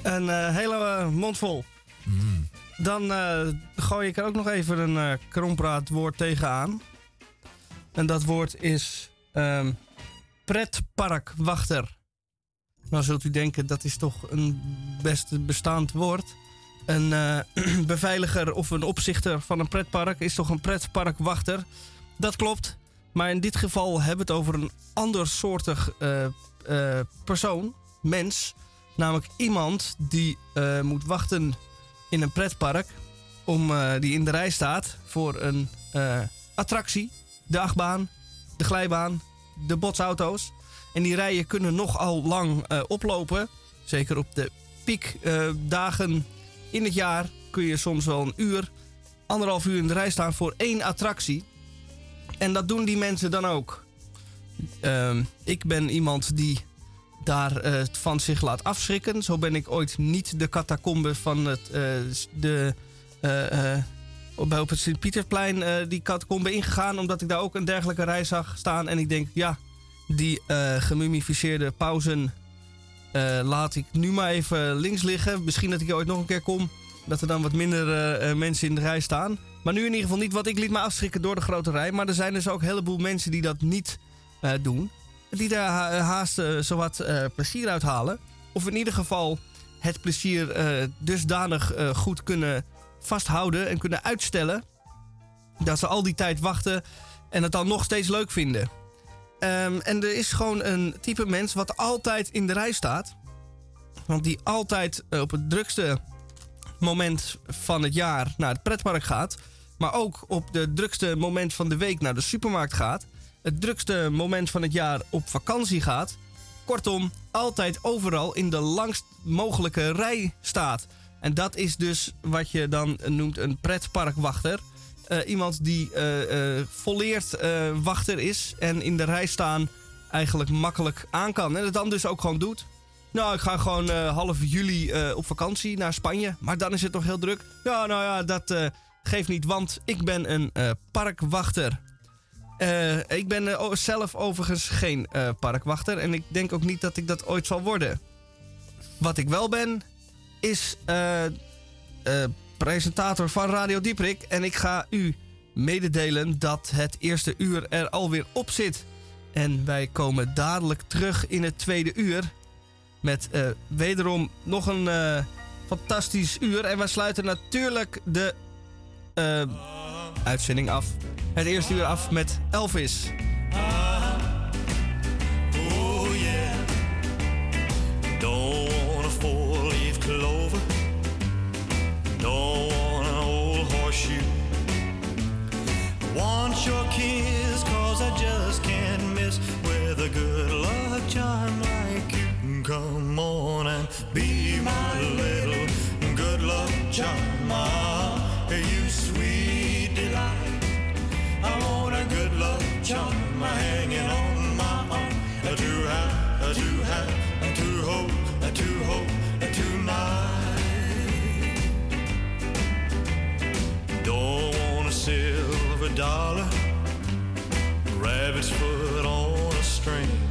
[SPEAKER 1] een uh, hele uh, mond vol.
[SPEAKER 2] Mm.
[SPEAKER 1] Dan uh, gooi ik er ook nog even een krompraatwoord tegenaan. En dat woord is um, pretparkwachter. Nou zult u denken, dat is toch een best bestaand woord. Een uh, *clears throat* beveiliger of een opzichter van een pretpark is toch een pretparkwachter. Dat klopt. Maar in dit geval hebben we het over een andersoortig uh, persoon, mens. Namelijk iemand die uh, moet wachten in een pretpark. Om, die in de rij staat voor een attractie. De achtbaan, de glijbaan, de botsauto's. En die rijen kunnen nogal lang oplopen. Zeker op de piekdagen in het jaar kun je soms wel een uur, anderhalf uur in de rij staan voor één attractie. En dat doen die mensen dan ook. Uh, ik ben iemand die daar uh, van zich laat afschrikken. Zo ben ik ooit niet de catacombe van het, uh, de, uh, op het Sint-Pieterplein die catacombe ingegaan. Omdat ik daar ook een dergelijke rij zag staan. En ik denk, ja, die gemummificeerde pauzen laat ik nu maar even links liggen. Misschien dat ik ooit nog een keer kom. Dat er dan wat minder mensen in de rij staan. Maar nu in ieder geval niet, want ik liet me afschrikken door de grote rij. Maar er zijn dus ook een heleboel mensen die dat niet uh, doen. Die daar ha haast uh, zowat plezier uithalen. Of in ieder geval het plezier dusdanig goed kunnen vasthouden en kunnen uitstellen. Dat ze al die tijd wachten en het dan nog steeds leuk vinden. Um, en er is gewoon een type mens wat altijd in de rij staat. Want die altijd op het drukste moment van het jaar naar het pretpark gaat. Maar ook op de drukste moment van de week naar de supermarkt gaat. Het drukste moment van het jaar op vakantie gaat. Kortom, altijd overal in de langst mogelijke rij staat. En dat is dus wat je dan noemt een pretparkwachter. Uh, iemand die uh, volleerd wachter is en in de rij staan eigenlijk makkelijk aan kan. En het dan dus ook gewoon doet. Nou, ik ga gewoon uh, half juli uh, op vakantie naar Spanje. Maar dan is het toch heel druk. Ja, nou ja, dat uh, geeft niet, want ik ben een parkwachter. ik ben zelf overigens geen parkwachter. En ik denk ook niet dat ik dat ooit zal worden. Wat ik wel ben, is presentator van Radio Dieprik. En ik ga u mededelen dat het eerste uur er alweer op zit. En wij komen dadelijk terug in het tweede uur. Met uh, wederom nog een uh, fantastisch uur. En we sluiten natuurlijk de uh, uitzending af. Het eerste uur af met Elvis.
[SPEAKER 10] Ah, oh yeah. Don't want a four-leaf clover. Don't want an old horseshoe. Want your kiss cause I just can't miss with a good luck charm be my little good luck charm. You sweet delight. I want a good luck charm hanging on my arm. To have, to have, to hold, to hold tonight. Don't want a silver dollar, rabbit's foot on a string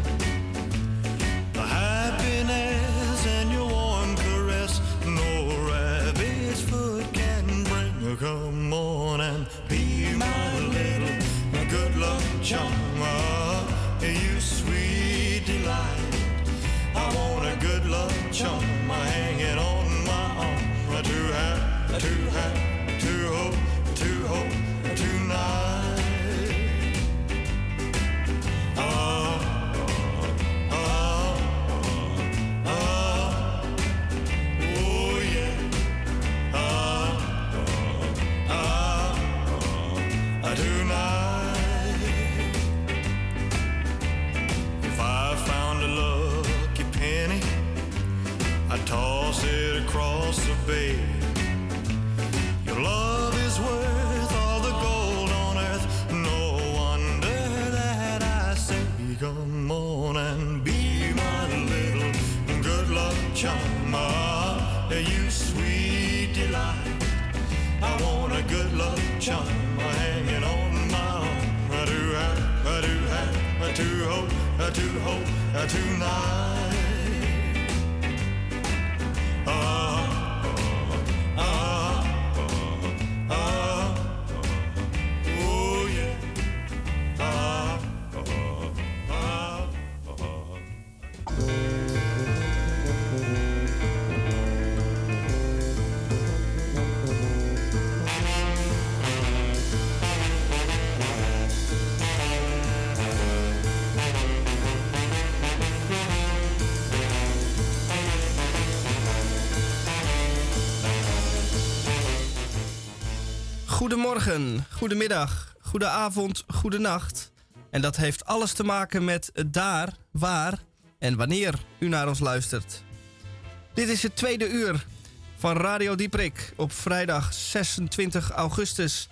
[SPEAKER 10] luck charm. Ah, you sweet delight. I want a good luck charm hanging on my arm. To have, to have, bay. Your love is worth all the gold on earth. No wonder that I say, come on and be my little good luck charm. You sweet delight. I want a good luck charm hanging on my arm. I do have, I do have, I do hope, I do hope, tonight.
[SPEAKER 1] Goedemorgen, goedemiddag, goedenavond, goedenacht. En dat heeft alles te maken met daar, waar en wanneer u naar ons luistert. Dit is het tweede uur van Radio Dieprik op vrijdag 26 augustus.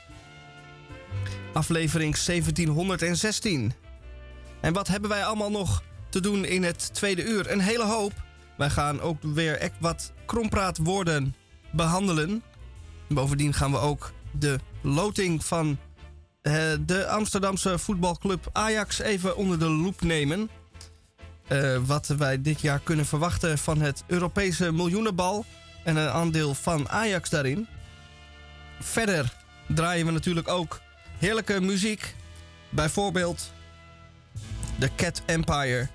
[SPEAKER 1] Aflevering 1716. En wat hebben wij allemaal nog te doen in het tweede uur? Een hele hoop. Wij gaan ook weer echt wat krompraatwoorden behandelen. Bovendien gaan we ook de loting van eh, de Amsterdamse voetbalclub Ajax even onder de loep nemen. Eh, wat wij dit jaar kunnen verwachten van het Europese miljoenenbal en een aandeel van Ajax daarin. Verder draaien we natuurlijk ook heerlijke muziek. Bijvoorbeeld de Cat Empire.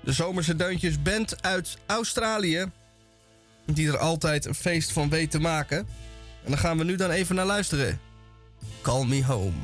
[SPEAKER 1] De Zomerse Deuntjes band uit Australië. Die er altijd een feest van weet te maken. En daar gaan we nu dan even naar luisteren. Call Me Home.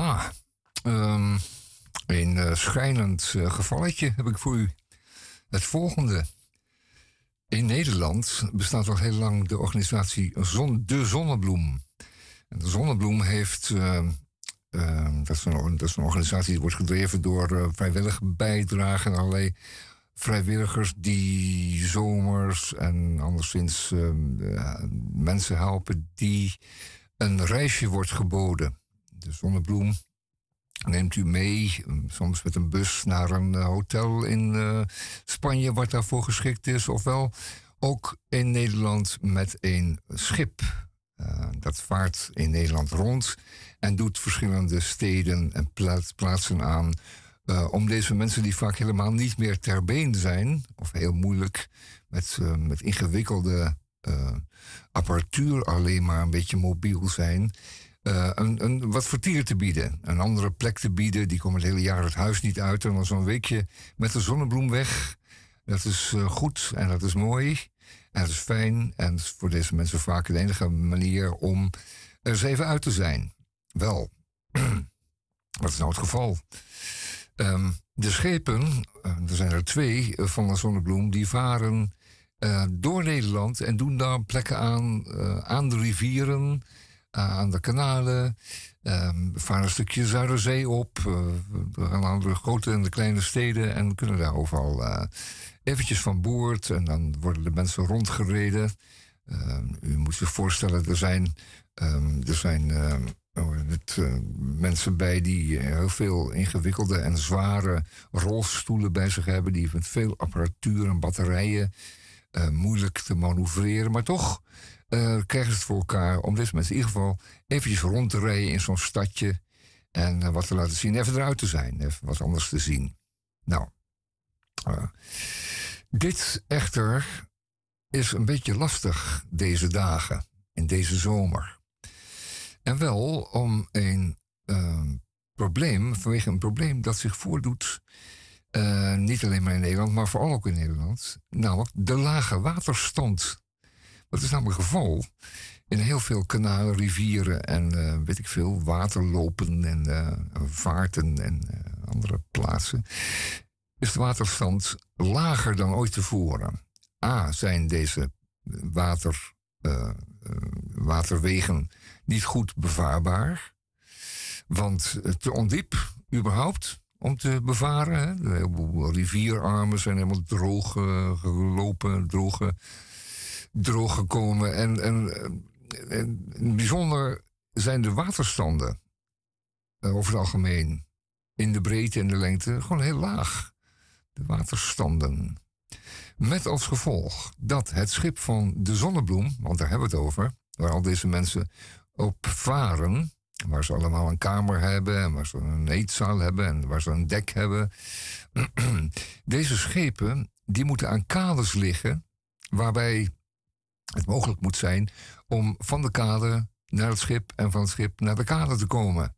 [SPEAKER 2] Ja, ehm, een uh, schrijnend uh, gevalletje heb ik voor u. Het volgende. In Nederland bestaat al heel lang de organisatie Zon, De Zonnebloem. En de Zonnebloem heeft. Uh, dat, is een, dat, een, organisatie die wordt gedreven door vrijwillige bijdragen en allerlei vrijwilligers die zomers en anderszins mensen helpen die een reisje wordt geboden. De Zonnebloem neemt u mee, soms met een bus naar een eh, hotel in uh, Spanje wat daarvoor geschikt is, ofwel ook in Nederland met een schip. Uh, dat vaart in Nederland rond en doet verschillende steden en plaatsen aan. om deze mensen die vaak helemaal niet meer ter been zijn, of heel moeilijk met, met ingewikkelde apparatuur alleen maar een beetje mobiel zijn, uh, een, een, wat vertier te bieden. Een andere plek te bieden. Die komen het hele jaar het huis niet uit. En dan zo'n weekje met de zonnebloem weg. Dat is uh, goed en dat is mooi. En dat is fijn. En is voor deze mensen vaak de enige manier om er eens even uit te zijn. Wel, *clears throat* wat is nou het geval? Um, de schepen, uh, er zijn er twee van de zonnebloem, die varen door Nederland en doen daar plekken aan, aan de rivieren aan de kanalen. Um, we varen een stukje Zuiderzee op. Uh, we gaan naar de grote en de kleine steden en kunnen daar overal uh, eventjes van boord. En dan worden de mensen rondgereden. Um, u moet zich voorstellen, er zijn, um, er zijn het, uh, mensen bij die heel veel ingewikkelde en zware rolstoelen bij zich hebben. Die met veel apparatuur en batterijen moeilijk te manoeuvreren. Maar toch uh, krijgen ze het voor elkaar om deze mensen in ieder geval eventjes rond te rijden in zo'n stadje. En uh, wat te laten zien, even eruit te zijn, even wat anders te zien. Nou, uh, dit echter is een beetje lastig deze dagen, in deze zomer. En wel om een probleem, vanwege een probleem dat zich voordoet, niet alleen maar in Nederland, maar vooral ook in Nederland, namelijk de lage waterstand. Dat is namelijk het geval in heel veel kanalen, rivieren en uh, weet ik veel, waterlopen en uh, vaarten en uh, andere plaatsen. Is de waterstand lager dan ooit tevoren. A, zijn deze water, waterwegen niet goed bevaarbaar. Want te ondiep, überhaupt, om te bevaren. Heleboel rivierarmen zijn helemaal droog gelopen, droge droog gekomen. En, en, en bijzonder zijn de waterstanden uh, over het algemeen in de breedte en de lengte gewoon heel laag. De waterstanden. Met als gevolg dat het schip van de Zonnebloem, want daar hebben we het over, waar al deze mensen op varen, waar ze allemaal een kamer hebben en waar ze een eetzaal hebben en waar ze een dek hebben. *clears throat* Deze schepen die moeten aan kades liggen waarbij het mogelijk moet zijn om van de kade naar het schip en van het schip naar de kade te komen.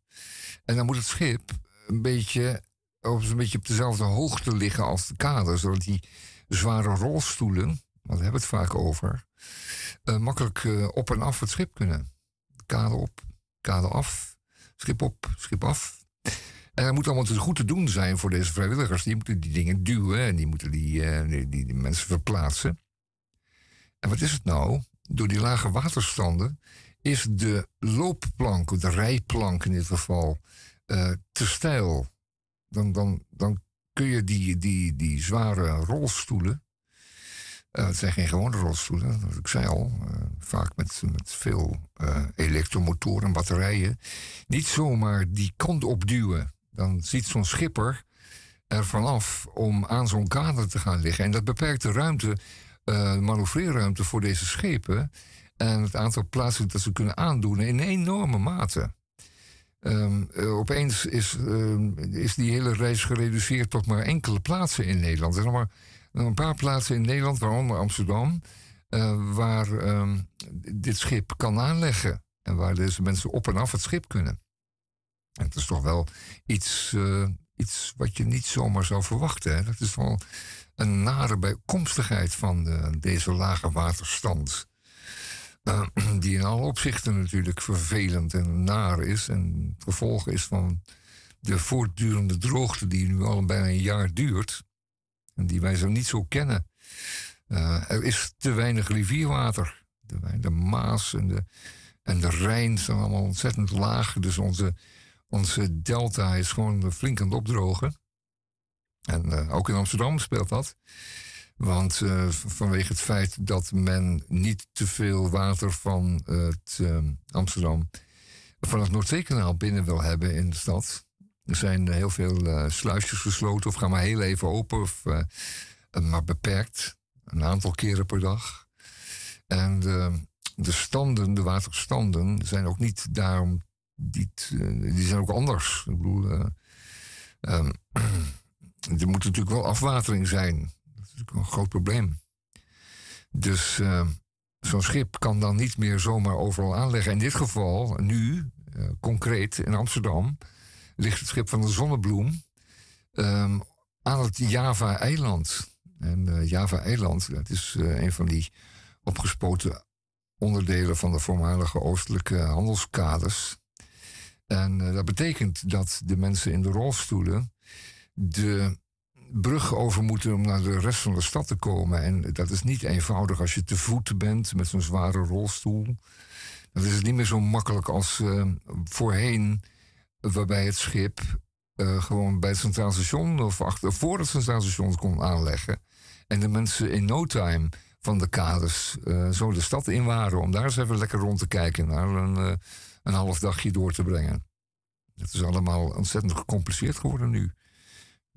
[SPEAKER 2] En dan moet het schip een beetje op, een beetje op dezelfde hoogte liggen als de kade, zodat die zware rolstoelen, want daar hebben we het vaak over, uh, makkelijk uh, op en af het schip kunnen. Kade op, kade af, schip op, schip af. En dat moet allemaal te goed te doen zijn voor deze vrijwilligers. Die moeten die dingen duwen en die moeten die, die, die mensen verplaatsen. En wat is het nou? Door die lage waterstanden is de loopplank, de rijplank in dit geval, uh, te steil. Dan, dan, dan kun je die, die, die zware rolstoelen. Uh, het zijn geen gewone rolstoelen, dat ik zei al. Uh, vaak met, met veel elektromotoren en batterijen. Niet zomaar die kant opduwen. Dan ziet zo'n schipper er vanaf om aan zo'n kader te gaan liggen. En dat beperkt de ruimte uh, manoeuvreerruimte voor deze schepen. En het aantal plaatsen dat ze kunnen aandoen in enorme mate. Um, opeens is, um, is die hele reis gereduceerd tot maar enkele plaatsen in Nederland. Er zijn nog maar een paar plaatsen in Nederland, waaronder Amsterdam, uh, waar um, dit schip kan aanleggen. En waar deze mensen op en af het schip kunnen. En het is toch wel iets, iets wat je niet zomaar zou verwachten. Hè? Dat is wel een nare bijkomstigheid van de, deze lage waterstand. eh, *clears throat* die in alle opzichten natuurlijk vervelend en naar is. En het gevolg is van de voortdurende droogte die nu al bijna een jaar duurt. En die wij zo niet zo kennen. Eh, er is te weinig rivierwater. De, de Maas en de, en de Rijn zijn allemaal ontzettend laag. Dus onze, onze delta is gewoon flink aan het opdrogen. En eh, ook in Amsterdam speelt dat. Want uh, vanwege het feit dat men niet te veel water van het uh, Amsterdam, van het Noordzeekanaal binnen wil hebben in de stad. Er zijn heel veel uh, sluisjes gesloten of gaan maar heel even open of maar beperkt. Een aantal keren per dag. En de, de standen, de waterstanden, zijn ook niet daarom. Die, die zijn ook anders. Ik bedoel, um, er moet natuurlijk wel afwatering zijn natuurlijk een groot probleem. Dus uh, zo'n schip kan dan niet meer zomaar overal aanleggen. In dit geval, nu, uh, concreet in Amsterdam, ligt het schip van de Zonnebloem um, aan het Java-eiland. En uh, Java-eiland, dat is een van die opgespoten onderdelen van de voormalige oostelijke handelskades. En dat betekent dat de mensen in de rolstoelen de brug over moeten om naar de rest van de stad te komen. En dat is niet eenvoudig als je te voet bent met zo'n zware rolstoel. Dat is niet meer zo makkelijk als uh, voorheen, waarbij het schip uh, gewoon bij het Centraal Station of achter, voor het Centraal Station kon aanleggen. En de mensen in no time van de kades uh, zo de stad in waren om daar eens even lekker rond te kijken, naar een, een half dagje door te brengen. Het is allemaal ontzettend gecompliceerd geworden nu.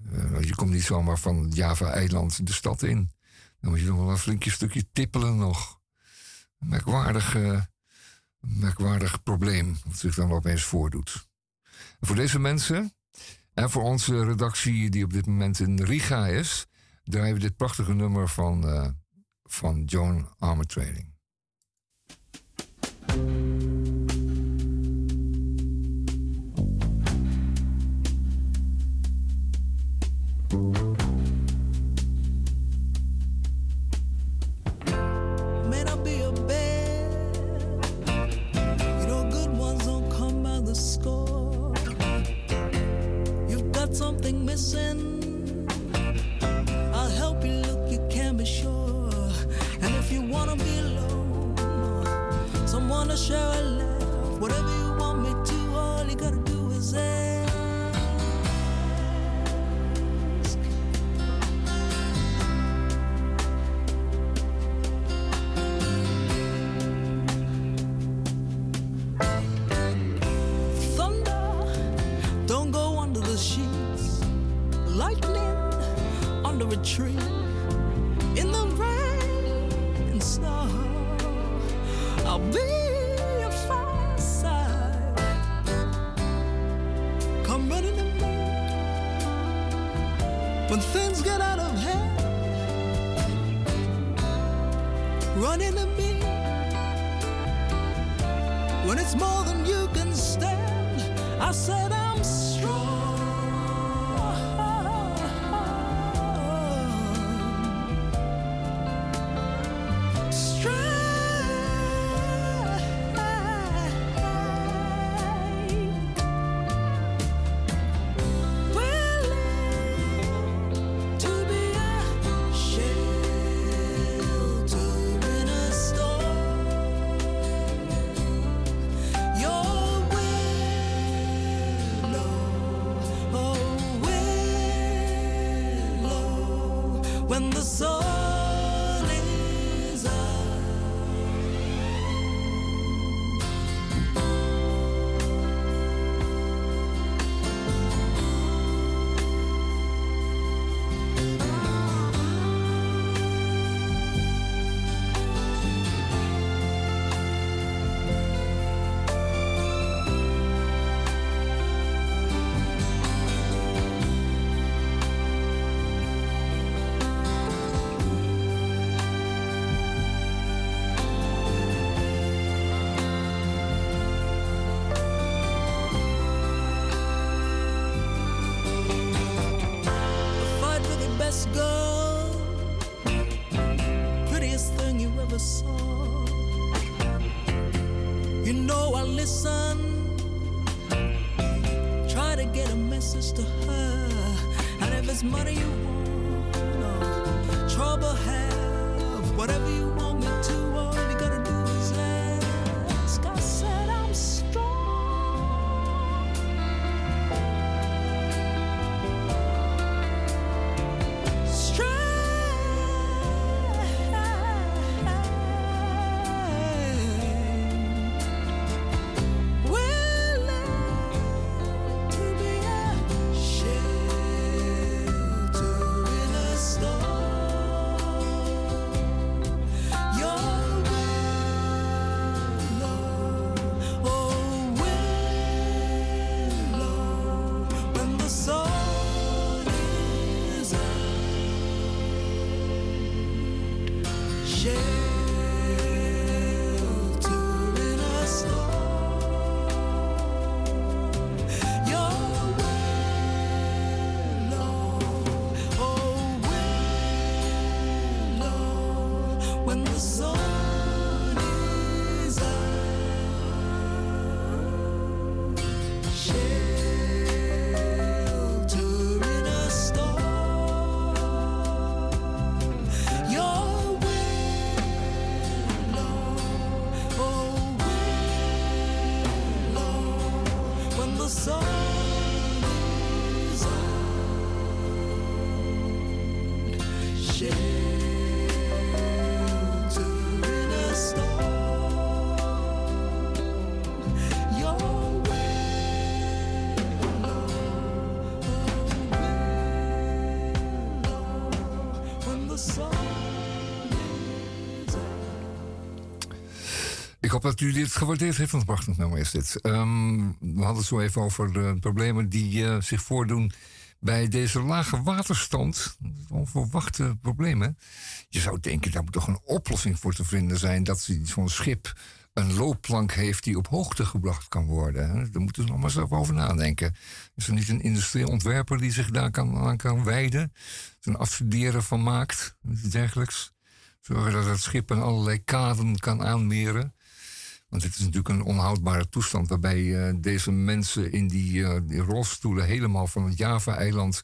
[SPEAKER 2] Uh, je komt niet zomaar van Java-eiland de stad in. Dan moet je nog wel een flinkje stukje tippelen nog. Een merkwaardig, probleem wat zich dan opeens voordoet. En voor deze mensen en voor onze redactie die op dit moment in Riga is... draaien we dit prachtige nummer van, uh, van Joan Armatrading.
[SPEAKER 11] May
[SPEAKER 2] hoop dat u dit gewaardeerd heeft, want een prachtig nummer is dit. Ehm, we hadden het zo even over de problemen die eh, zich voordoen bij deze lage waterstand. Onverwachte problemen. Je zou denken, daar moet toch een oplossing voor te vinden zijn... dat zo'n schip een loopplank heeft die op hoogte gebracht kan worden. Daar moeten we nog maar even over nadenken. Is er niet een industrieel ontwerper die zich daar kan, aan kan wijden? Een afstuderen van maakt, iets dergelijks. Zorgen dat het schip aan allerlei kaden kan aanmeren. Want het is natuurlijk een onhoudbare toestand waarbij eh, deze mensen in die, eh, die rolstoelen helemaal van het Java-eiland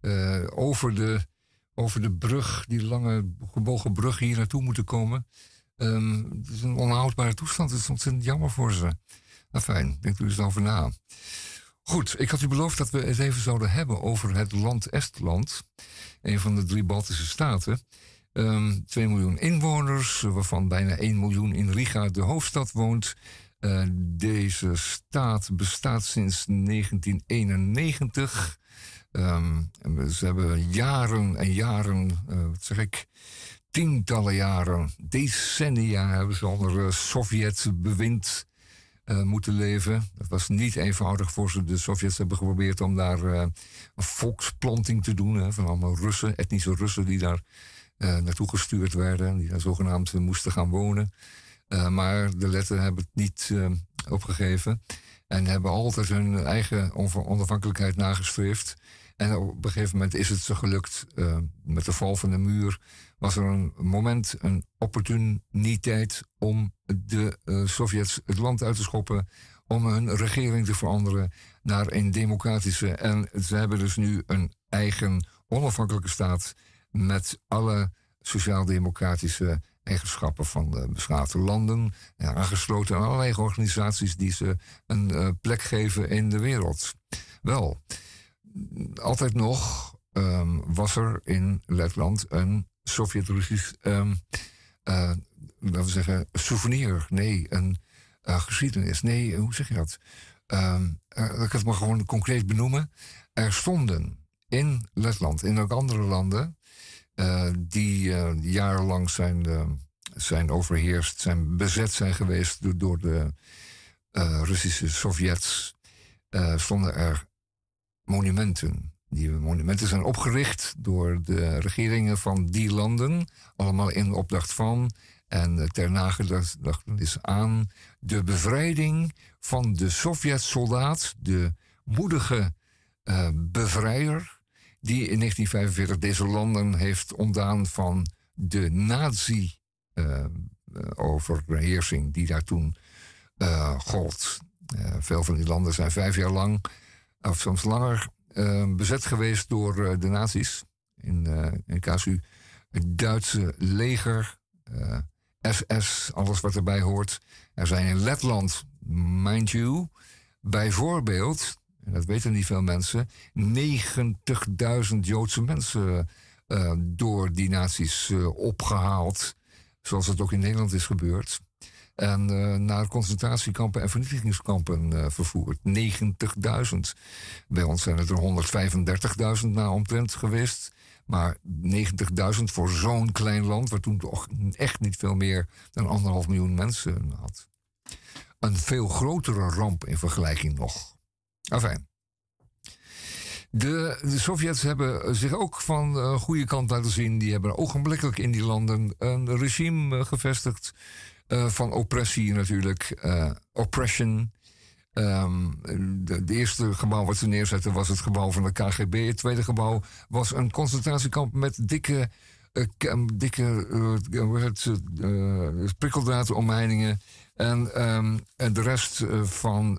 [SPEAKER 2] eh, over, de, over de brug, die lange gebogen brug hier naartoe moeten komen. Ehm, het is een onhoudbare toestand. Het is ontzettend jammer voor ze. Nou fijn, denk er eens over na. Goed, ik had u beloofd dat we het even zouden hebben over het land Estland. Een van de drie Baltische staten. Ehm 2 miljoen inwoners, waarvan bijna 1 miljoen in Riga, de hoofdstad, woont. Eh, deze staat bestaat sinds 1991. Ehm, ze hebben jaren en jaren, eh, wat zeg ik, tientallen jaren, decennia hebben ze onder eh, Sovjet-bewind moeten leven. Dat was niet eenvoudig voor ze. De Sovjets hebben geprobeerd om daar een volksplanting te doen. Hè, van allemaal Russen, etnische Russen die daar naartoe gestuurd werden. Die daar zogenaamd eh, moesten gaan wonen. Eh, maar de letten hebben het niet eh, opgegeven. En hebben altijd hun eigen onafhankelijkheid nagestreefd. En op een gegeven moment is het ze gelukt. eh, met de val van de muur was er een moment, een opportuniteit om de eh, Sovjets het land uit te schoppen. Om hun regering te veranderen naar een democratische. En ze hebben dus nu een eigen onafhankelijke staat. Met alle sociaal-democratische eigenschappen van de beschaafde landen. Aangesloten aan allerlei organisaties die ze een eh, plek geven in de wereld. Wel, altijd nog ehm, was er in Letland een Sovjet-Russisch, ehm, eh, laten we zeggen, souvenir. Nee, een eh, geschiedenis. Nee, hoe zeg je dat? Eh, ik het maar gewoon concreet benoemen. Er stonden in Letland, in ook andere landen, eh, die eh, jarenlang zijn, eh, zijn overheerst, zijn bezet zijn geweest door, de Russische Sovjets, stonden er monumenten. Die monumenten zijn opgericht door de regeringen van die landen, allemaal in opdracht van en ter nagedachtenis aan de bevrijding van de Sovjet-soldaat, de moedige bevrijder, die in 1945 deze landen heeft ontdaan van de nazi-overheersing die daar toen eh, gold. Eh, veel van die landen zijn vijf jaar lang, of soms langer, eh, bezet geweest door eh, de nazi's. In, eh in casu het Duitse leger, eh, SS, alles wat erbij hoort. Er zijn in Letland, mind you, bijvoorbeeld, en dat weten niet veel mensen, 90.000 Joodse mensen eh, door die nazi's eh, opgehaald. Zoals het ook in Nederland is gebeurd. En eh, naar concentratiekampen en vernietigingskampen vervoerd. 90.000. Bij ons zijn het er 135.000 na omtrent geweest. Maar 90.000 voor zo'n klein land, waar toen toch echt niet veel meer dan anderhalf miljoen mensen had. Een veel grotere ramp in vergelijking nog. Enfin. De, de Sovjets hebben zich ook van de goede kant laten zien. Die hebben ogenblikkelijk in die landen een regime eh, gevestigd. eh, van oppressie natuurlijk. eh, oppression. Ehm, de, de eerste gebouw wat ze neerzetten was het gebouw van de KGB. Het tweede gebouw was een concentratiekamp met dikke, eh, dikke eh, het, eh, prikkeldraadomheiningen. En, ehm, en de rest van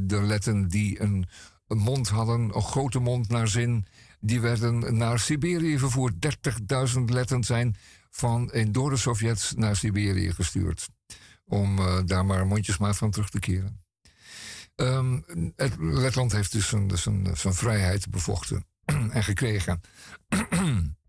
[SPEAKER 2] de letten die een, mond hadden, een grote mond naar zin, die werden naar Siberië vervoerd. 30.000 letten zijn van, door de Sovjets naar Siberië gestuurd. Om daar maar mondjesmaat van terug te keren. Ehm, het, Letland heeft dus zijn, zijn vrijheid bevochten *clears throat* en gekregen. *clears throat*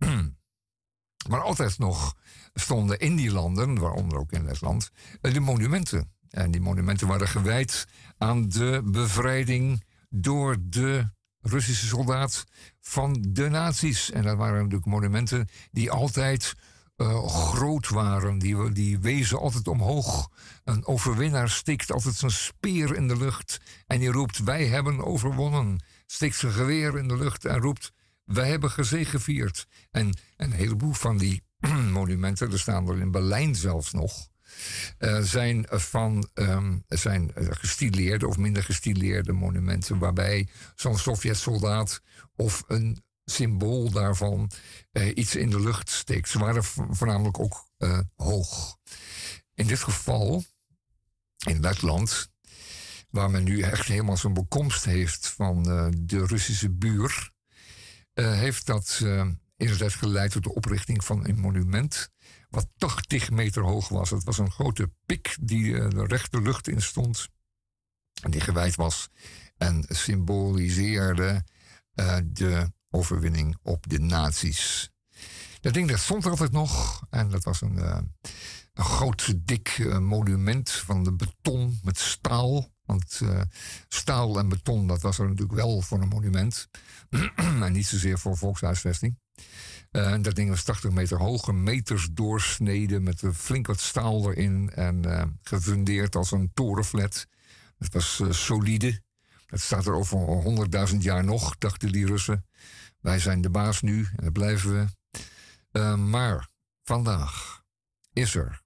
[SPEAKER 2] maar altijd nog stonden in die landen, waaronder ook in Letland, eh, de monumenten. En die monumenten waren gewijd aan de bevrijding door de Russische soldaat van de nazi's. En dat waren natuurlijk monumenten die altijd eh, groot waren. Die, die wezen altijd omhoog. Een overwinnaar stikt altijd zijn speer in de lucht. En die roept, wij hebben overwonnen. Stikt zijn geweer in de lucht en roept, wij hebben gezegevierd. En een heleboel van die *clears throat* monumenten, er staan er in Berlijn zelfs nog... eh, zijn van ehm, zijn eh, gestileerde of minder gestileerde monumenten... waarbij zo'n Sovjet-soldaat of een symbool daarvan eh, iets in de lucht steekt. Ze waren vo- voornamelijk ook hoog. In dit geval, in Letland, waar men nu echt helemaal zijn bekomst heeft van de Russische buur, eh, heeft dat eh, inderdaad geleid tot de oprichting van een monument. Wat 80 meter hoog was. Het was een grote pik die eh, de rechte lucht in stond. Die gewijd was en symboliseerde de overwinning op de nazi's. Dat ding dat stond er altijd nog. En dat was een, een groot, dik monument van de beton met staal. Want eh, staal en beton, dat was er natuurlijk wel voor een monument. *clears throat* en niet zozeer voor volkshuisvesting. En dat ding was 80 meter hoog, meters doorsneden met een flink wat staal erin. En eh, gefundeerd als een torenflat. Het was solide. Dat staat er over honderdduizend jaar nog, dachten die Russen. Wij zijn de baas nu en dat blijven we. Maar vandaag is er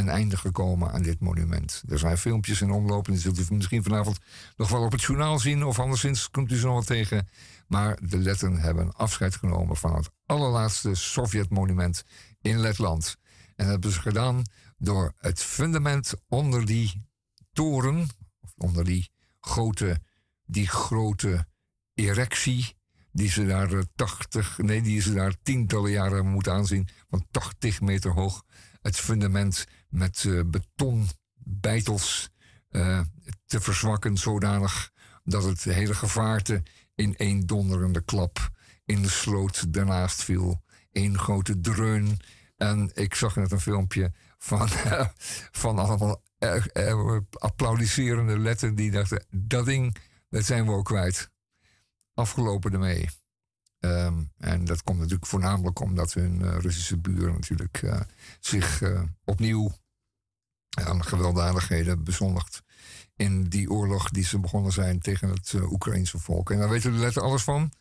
[SPEAKER 2] een einde gekomen aan dit monument. Er zijn filmpjes in omloop en die zult u misschien vanavond nog wel op het journaal zien... of anderszins komt u ze nog wel tegen. Maar de Letten hebben afscheid genomen van het allerlaatste Sovjet-monument in Letland. En dat hebben ze gedaan door het fundament onder die toren... of onder die grote, die grote erectie die ze daar eh, 80, nee, die ze daar tientallen jaren moeten aanzien, van 80 meter hoog. Het fundament met eh, betonbeitels eh, te verzwakken zodanig dat het hele gevaarte in één donderende klap in de sloot daarnaast viel. Eén grote dreun. En ik zag net een filmpje van, *laughs* van allemaal eh, applaudisserende letten die dachten, dat ding, dat zijn we ook kwijt afgelopen ermee. Ehm, en dat komt natuurlijk voornamelijk omdat hun eh, Russische buren natuurlijk eh, zich eh, opnieuw aan gewelddadigheden bezondigt in die oorlog die ze begonnen zijn tegen het Oekraïnse volk. En daar weten de letten alles van.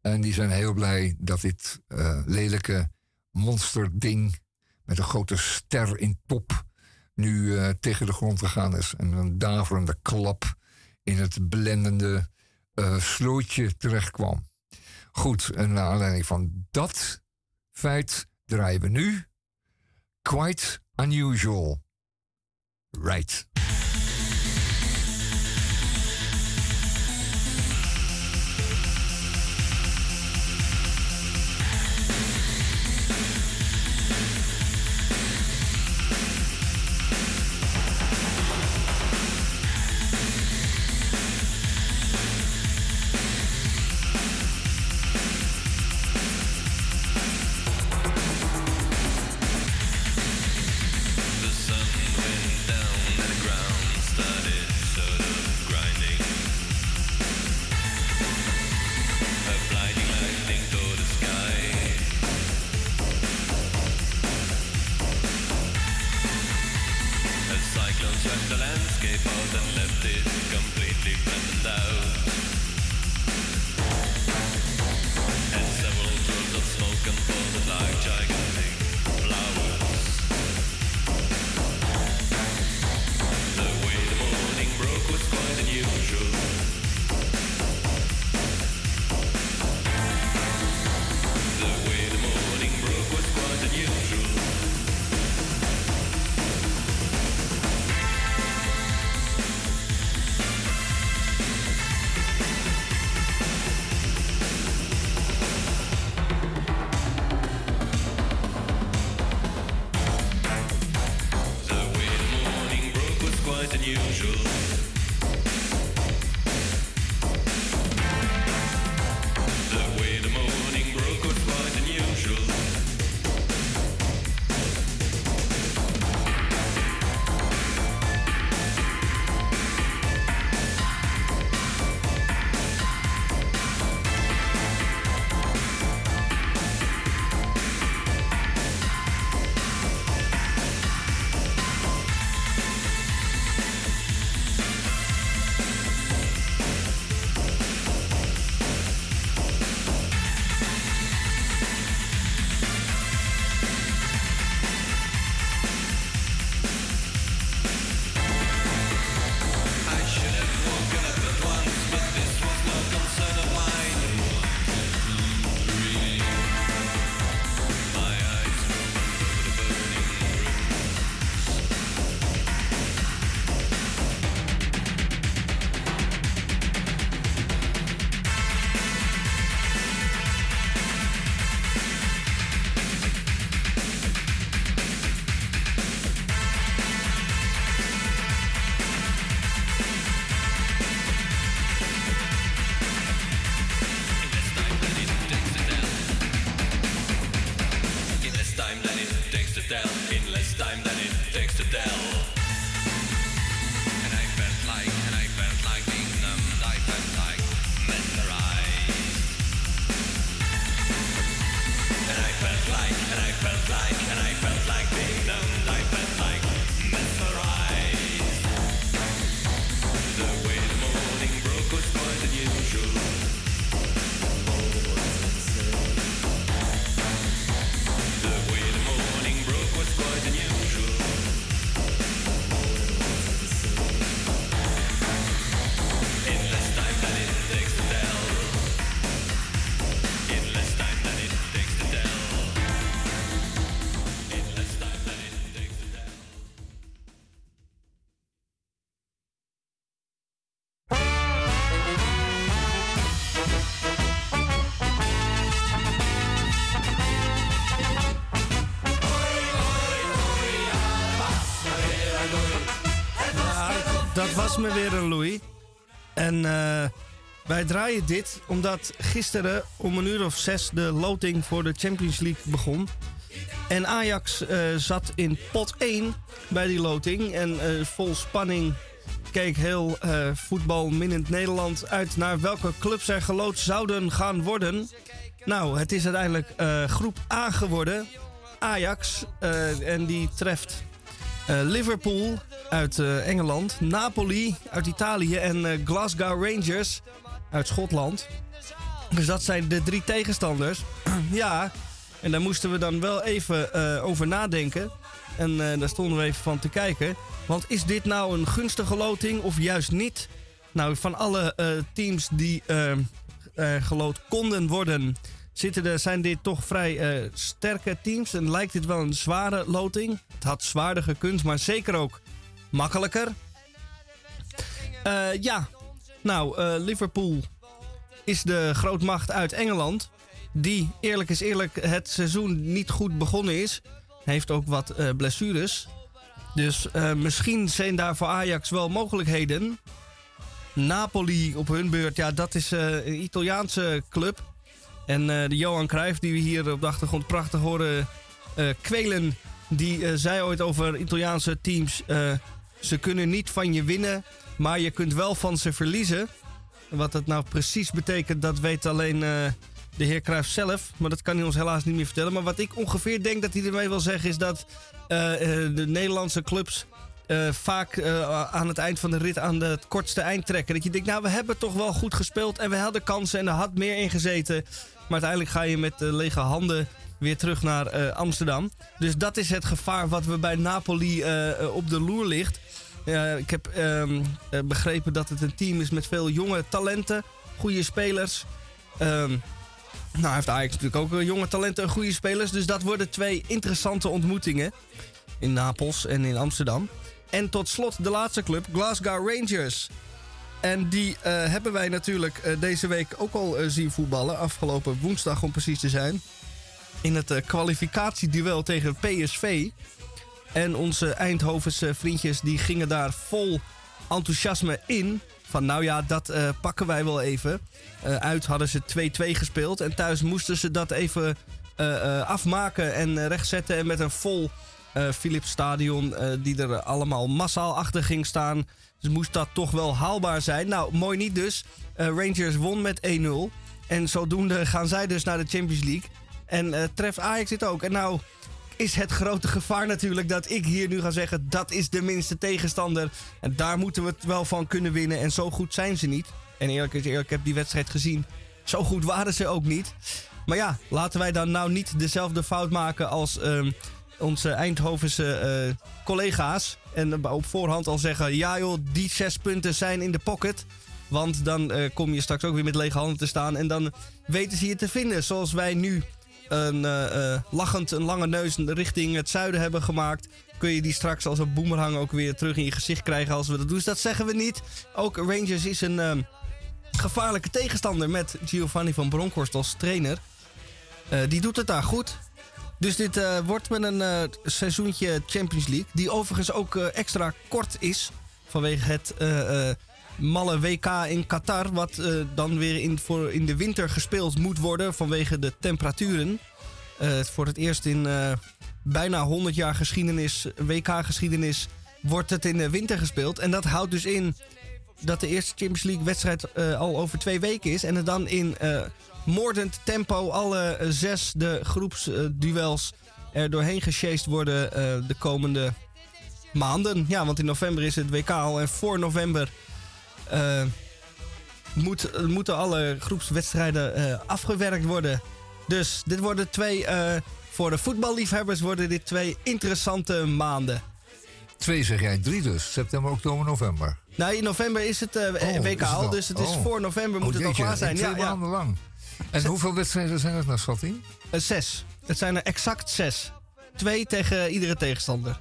[SPEAKER 2] En die zijn heel blij dat dit lelijke monsterding met een grote ster in top nu tegen de grond gegaan is. En een daverende klap in het blendende slootje terecht kwam. Goed, en naar aanleiding van dat feit draaien we nu Quite Unusual. Right.
[SPEAKER 12] Takes to tell. In less time than was
[SPEAKER 1] me weer een Louis. En eh, wij draaien dit omdat gisteren om een uur of zes de loting voor de Champions League begon. En Ajax eh, zat in pot 1 bij die loting. En eh, vol spanning keek heel eh voetbalminnend Nederland uit naar welke clubs er geloot zouden gaan worden. Nou, het is uiteindelijk groep A geworden. Ajax. en die treft Liverpool uit eh, Engeland, Napoli uit Italië en eh, Glasgow Rangers uit Schotland. Dus dat zijn de drie tegenstanders. *clears throat* ja, en daar moesten we dan wel even eh, over nadenken. En eh, daar stonden we even van te kijken. Want is dit nou een gunstige loting of juist niet? Nou, van alle eh, teams die eh, eh, geloot konden worden, zitten er, zijn dit toch vrij eh, sterke teams. En lijkt dit wel een zware loting. Het had zwaarder gekund, maar zeker ook makkelijker. Eh, ja, nou, eh, Liverpool is de grootmacht uit Engeland. Die, eerlijk is eerlijk, het seizoen niet goed begonnen is. Heeft ook wat blessures. Dus misschien zijn daar voor Ajax wel mogelijkheden. Napoli op hun beurt, ja, dat is een Italiaanse club. En eh, de Johan Cruijff, die we hier op de achtergrond prachtig horen eh, kwelen... die eh, zei ooit over Italiaanse teams... ze kunnen niet van je winnen, maar je kunt wel van ze verliezen. Wat dat nou precies betekent, dat weet alleen de heer Cruijff zelf. Maar dat kan hij ons helaas niet meer vertellen. Maar wat ik ongeveer denk dat hij ermee wil zeggen... is dat de Nederlandse clubs vaak aan het eind van de rit aan het kortste eind trekken. Dat je denkt, nou, we hebben toch wel goed gespeeld en we hadden kansen en er had meer in gezeten. Maar uiteindelijk ga je met eh, lege handen weer terug naar eh, Amsterdam. Dus dat is het gevaar wat we bij Napoli eh, op de loer ligt. Ik heb ehm, eh, begrepen dat het een team is met veel jonge talenten, goede spelers. Ehm, nou, heeft Ajax natuurlijk ook jonge talenten en goede spelers. Dus dat worden twee interessante ontmoetingen in Napels en in Amsterdam. En tot slot de laatste club, Glasgow Rangers. En die eh, hebben wij natuurlijk eh, deze week ook al eh, zien voetballen. Afgelopen woensdag om precies te zijn. In het kwalificatieduel tegen PSV. En onze Eindhovense vriendjes die gingen daar vol enthousiasme in. Van nou ja, dat pakken wij wel even. Uit hadden ze 2-2 gespeeld. En thuis moesten ze dat even afmaken en rechtzetten. En met een vol Philips Stadion, die er allemaal massaal achter ging staan. Dus moest dat toch wel haalbaar zijn. Nou, mooi niet dus. Eh, Rangers won met 1-0. En zodoende gaan zij dus naar de Champions League. En eh, treft Ajax dit ook. En nou is het grote gevaar natuurlijk dat ik hier nu ga zeggen... dat is de minste tegenstander. En daar moeten we het wel van kunnen winnen. En zo goed zijn ze niet. En eerlijk is eerlijk, ik heb die wedstrijd gezien. Zo goed waren ze ook niet. Maar ja, laten wij dan nou niet dezelfde fout maken als ehm, onze Eindhovense eh, collega's. En op voorhand al zeggen: ja, joh, die zes punten zijn in de pocket. Want dan eh, kom je straks ook weer met lege handen te staan. En dan weten ze je te vinden. Zoals wij nu een, eh, eh, lachend een lange neus richting het zuiden hebben gemaakt. Kun je die straks als een boemerang ook weer terug in je gezicht krijgen als we dat doen. Dus dat zeggen we niet. Ook Rangers is een ehm, gevaarlijke tegenstander met Giovanni van Bronckhorst als trainer. Die doet het daar goed. Dus dit eh, wordt met een eh, seizoentje Champions League. Die overigens ook eh, extra kort is. Vanwege het malle WK in Qatar. Wat dan weer in, voor in de winter gespeeld moet worden. Vanwege de temperaturen. Voor het eerst in bijna 100 jaar geschiedenis, WK-geschiedenis. Wordt het in de winter gespeeld. En dat houdt dus in dat de eerste Champions League wedstrijd al over twee weken is. En er dan in moordend tempo alle eh, zes de groepsduels er doorheen gesjeest worden eh, de komende maanden. Ja, want in november is het WK al. En voor november eh, moet, moeten alle groepswedstrijden eh, afgewerkt worden. Dus dit worden twee, eh, voor de voetballiefhebbers worden dit twee interessante maanden.
[SPEAKER 2] Twee zeg jij, drie dus. September, oktober, november.
[SPEAKER 1] Nou, in november is het eh,
[SPEAKER 2] Oh,
[SPEAKER 1] WK al, dus het is
[SPEAKER 2] Oh.
[SPEAKER 1] voor november
[SPEAKER 2] Oh,
[SPEAKER 1] moet het al klaar zijn.
[SPEAKER 2] Twee
[SPEAKER 1] Ja, ja.
[SPEAKER 2] maanden lang. En hoeveel wedstrijden zijn het naar schatting?
[SPEAKER 1] Eh, zes. Het zijn er exact zes. Twee tegen iedere tegenstander.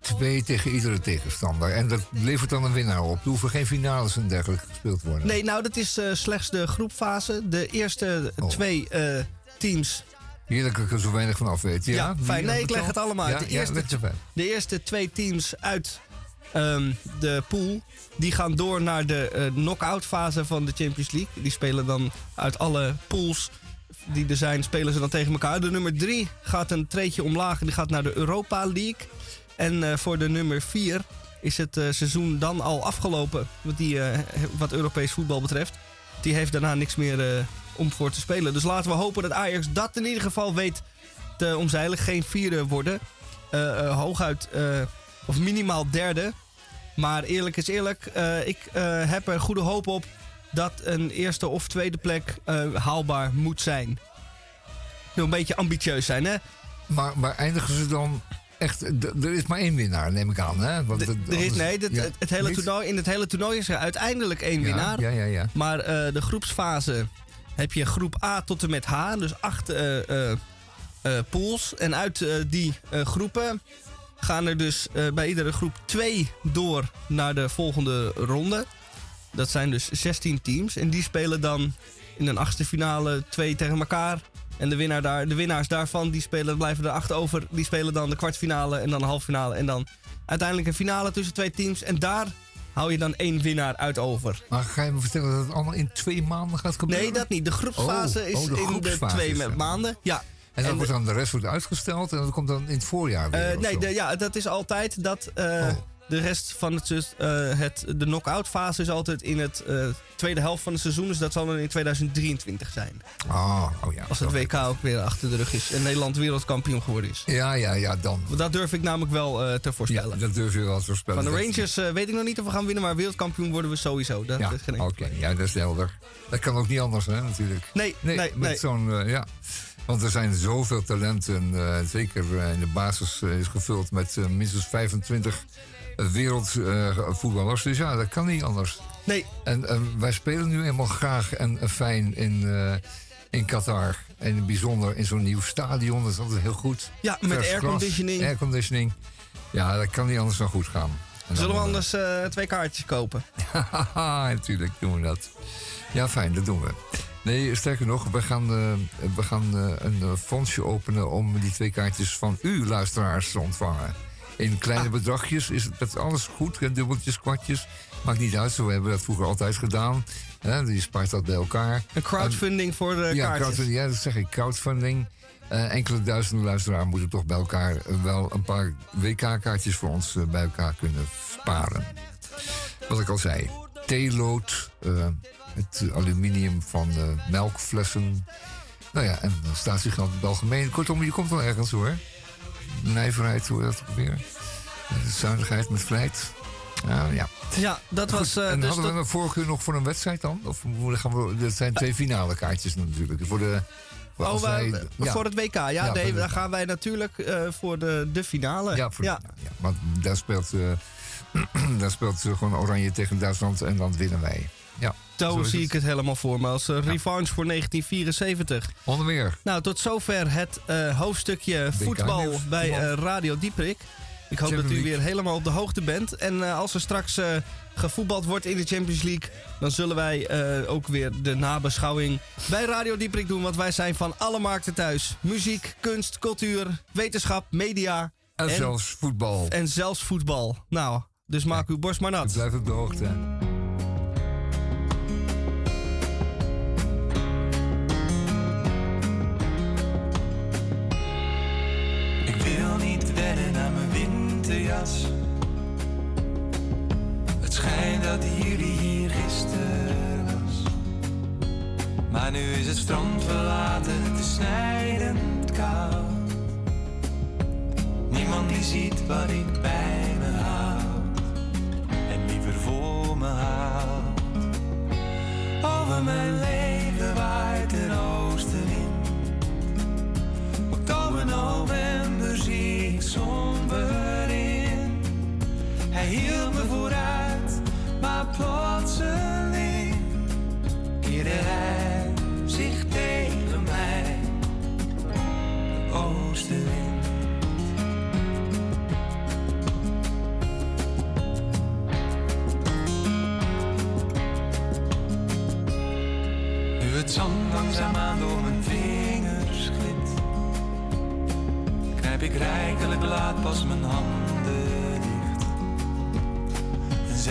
[SPEAKER 2] Twee tegen iedere tegenstander. En dat levert dan een winnaar op. Er hoeven geen finales en dergelijke gespeeld te worden.
[SPEAKER 1] Nee, nou, dat is eh, slechts de groepfase. De eerste
[SPEAKER 2] Oh.
[SPEAKER 1] twee eh, teams.
[SPEAKER 2] Heerlijk dat ik er zo weinig van af weet. Ja,
[SPEAKER 1] Ja, fijn. Nee, ik leg het allemaal uit.
[SPEAKER 2] Ja,
[SPEAKER 1] De
[SPEAKER 2] ja,
[SPEAKER 1] eerste-
[SPEAKER 2] uit.
[SPEAKER 1] De eerste twee teams uit ehm, de pool. Die gaan door naar de eh knock-out fase van de Champions League. Die spelen dan uit alle pools die er zijn, spelen ze dan tegen elkaar. De nummer drie gaat een treetje omlaag die gaat naar de Europa League. En eh, voor de nummer vier is het eh, seizoen dan al afgelopen. Wat, die, wat Europees voetbal betreft. Die heeft daarna niks meer om voor te spelen. Dus laten we hopen dat Ajax dat in ieder geval weet te omzeilen. Geen vierde worden. Hooguit of minimaal derde. Maar eerlijk is eerlijk, eh, ik eh, heb er goede hoop op dat een eerste of tweede plek eh, haalbaar moet zijn. Wil een beetje ambitieus zijn, hè?
[SPEAKER 2] Maar, maar eindigen ze dan echt... Er is maar één winnaar, neem ik aan. Hè? Want
[SPEAKER 1] er is, nee,
[SPEAKER 2] ja,
[SPEAKER 1] het, het hele
[SPEAKER 2] niet?
[SPEAKER 1] toernooi, in het hele toernooi is er uiteindelijk één
[SPEAKER 2] Ja,
[SPEAKER 1] winnaar.
[SPEAKER 2] Ja, ja, ja.
[SPEAKER 1] Maar de groepsfase heb je groep A tot en met H. Dus acht pools. En uit die groepen gaan er dus eh, bij iedere groep twee door naar de volgende ronde. Dat zijn dus 16 teams. En die spelen dan in een achtste finale twee tegen elkaar. En de, winnaar daar, de winnaars daarvan die spelen, blijven er acht over. Die spelen dan de kwartfinale en dan de halffinale. En dan uiteindelijk een finale tussen twee teams. En daar hou je dan één winnaar uit over.
[SPEAKER 2] Maar ga je me vertellen dat het allemaal in twee maanden gaat gebeuren?
[SPEAKER 1] Nee, dat niet. De groepsfase
[SPEAKER 2] Oh,
[SPEAKER 1] is
[SPEAKER 2] oh, de
[SPEAKER 1] in de twee
[SPEAKER 2] is
[SPEAKER 1] maanden. Ja.
[SPEAKER 2] En dan
[SPEAKER 1] En
[SPEAKER 2] wordt dan de rest wordt uitgesteld en dat komt dan in het voorjaar weer.
[SPEAKER 1] Eh, nee, de, ja, dat is altijd dat eh, De rest van het, eh, het de knock-out fase is altijd in het tweede helft van het seizoen. Dus dat zal dan in 2023 zijn.
[SPEAKER 2] Ah, oh ja.
[SPEAKER 1] Als het WK ook weer achter de rug is en Nederland wereldkampioen geworden is.
[SPEAKER 2] Ja, ja, ja, dan.
[SPEAKER 1] Dat durf ik namelijk wel te voorspellen.
[SPEAKER 2] Dat durf je wel te voorspellen.
[SPEAKER 1] Van de Rangers weet ik nog niet of we gaan winnen, maar wereldkampioen worden we sowieso. Dat
[SPEAKER 2] Ja, oké. Ja, dat is helder. Dat kan ook niet anders, hè, natuurlijk.
[SPEAKER 1] Nee, nee,
[SPEAKER 2] met
[SPEAKER 1] nee.
[SPEAKER 2] zo'n, eh, ja. Want er zijn zoveel talenten. eh, zeker eh, in de basis eh, is gevuld met minstens 25 wereldvoetballers. dus ja, dat kan niet anders.
[SPEAKER 1] Nee.
[SPEAKER 2] En wij spelen nu eenmaal graag en fijn in, in Qatar. En in het bijzonder in zo'n nieuw stadion. Dat is altijd heel goed.
[SPEAKER 1] Ja, met airconditioning.
[SPEAKER 2] Airconditioning. Ja, dat kan niet anders dan goed gaan. En
[SPEAKER 1] Zullen we anders twee kaartjes kopen? *laughs*
[SPEAKER 2] Haha, natuurlijk doen we dat. Ja, fijn, dat doen we. Nee, sterker nog, we gaan, eh, we gaan eh, een eh, fondsje openen om die twee kaartjes van u, luisteraars, te ontvangen. In
[SPEAKER 1] Ah.
[SPEAKER 2] kleine bedragjes is het met alles goed, dubbeltjes, kwartjes. Maakt niet uit, zo hebben we dat vroeger altijd gedaan. Hè, die spaart dat bij elkaar.
[SPEAKER 1] Een crowdfunding voor de
[SPEAKER 2] ja,
[SPEAKER 1] kaartjes.
[SPEAKER 2] crowdfunding, ja, dat zeg ik, crowdfunding. Enkele duizenden luisteraars moeten toch bij elkaar wel een paar WK-kaartjes voor ons bij elkaar kunnen sparen. Wat ik al zei, theelood, eh, het aluminium van eh, melkflessen. Nou ja, en statiegeld in het algemeen. Kortom, je komt wel ergens hoor. Nijverheid, hoe dat ook weer. Eh, Zuinigheid met vlijt. Ja, ja.
[SPEAKER 1] Ja, dat
[SPEAKER 2] Goed,
[SPEAKER 1] was... eh,
[SPEAKER 2] en
[SPEAKER 1] dus
[SPEAKER 2] hadden we
[SPEAKER 1] dat-
[SPEAKER 2] een voorkeur nog voor een wedstrijd dan? Of gaan we, dat zijn twee finale kaartjes natuurlijk. Voor de, voor
[SPEAKER 1] Oh, wij-
[SPEAKER 2] wij- ja.
[SPEAKER 1] voor het WK. Ja,
[SPEAKER 2] Ja,
[SPEAKER 1] nee, gaan wij natuurlijk eh, voor de, de finale.
[SPEAKER 2] Ja, voor de ja. Want daar speelt, *clears throat* daar speelt gewoon Oranje tegen Duitsland en dan winnen wij. Ja,
[SPEAKER 1] Zo zie ik het helemaal voor me als eh, revanche voor 1974.
[SPEAKER 2] Onder meer.
[SPEAKER 1] Nou, tot zover het eh, hoofdstukje voetbal bij eh, Radio Dieprik. Ik hoop dat u weer helemaal op de hoogte bent. En als er straks gevoetbald wordt in de Champions League... dan zullen wij ook weer de nabeschouwing bij Radio Dieprik doen. Want wij zijn van alle markten thuis. Muziek, kunst, cultuur, wetenschap, media...
[SPEAKER 2] En zelfs voetbal.
[SPEAKER 1] En zelfs voetbal. Nou, dus maak uw borst maar nat.
[SPEAKER 2] Blijf op de hoogte.
[SPEAKER 13] Wennen aan mijn winterjas. Het schijnt dat jullie hier gisteren was. Maar nu is het strand verlaten, is snijdend koud. Niemand die ziet wat ik bij me houd. En liever voor me houd. Over mijn leven waait een oostenwind. Oktober, november zie hield me vooruit, maar plotseling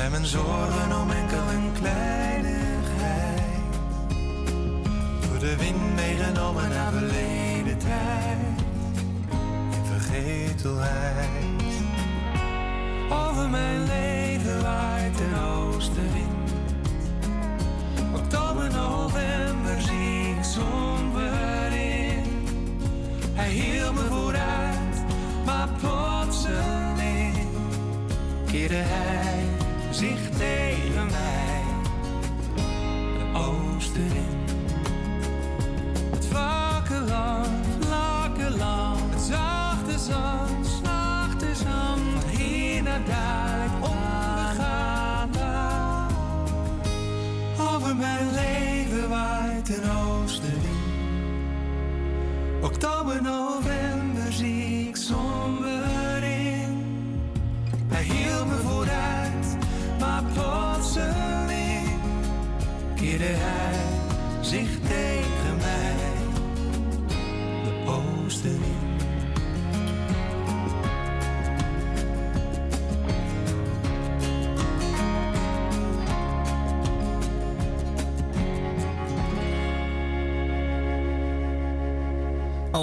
[SPEAKER 13] zijn mijn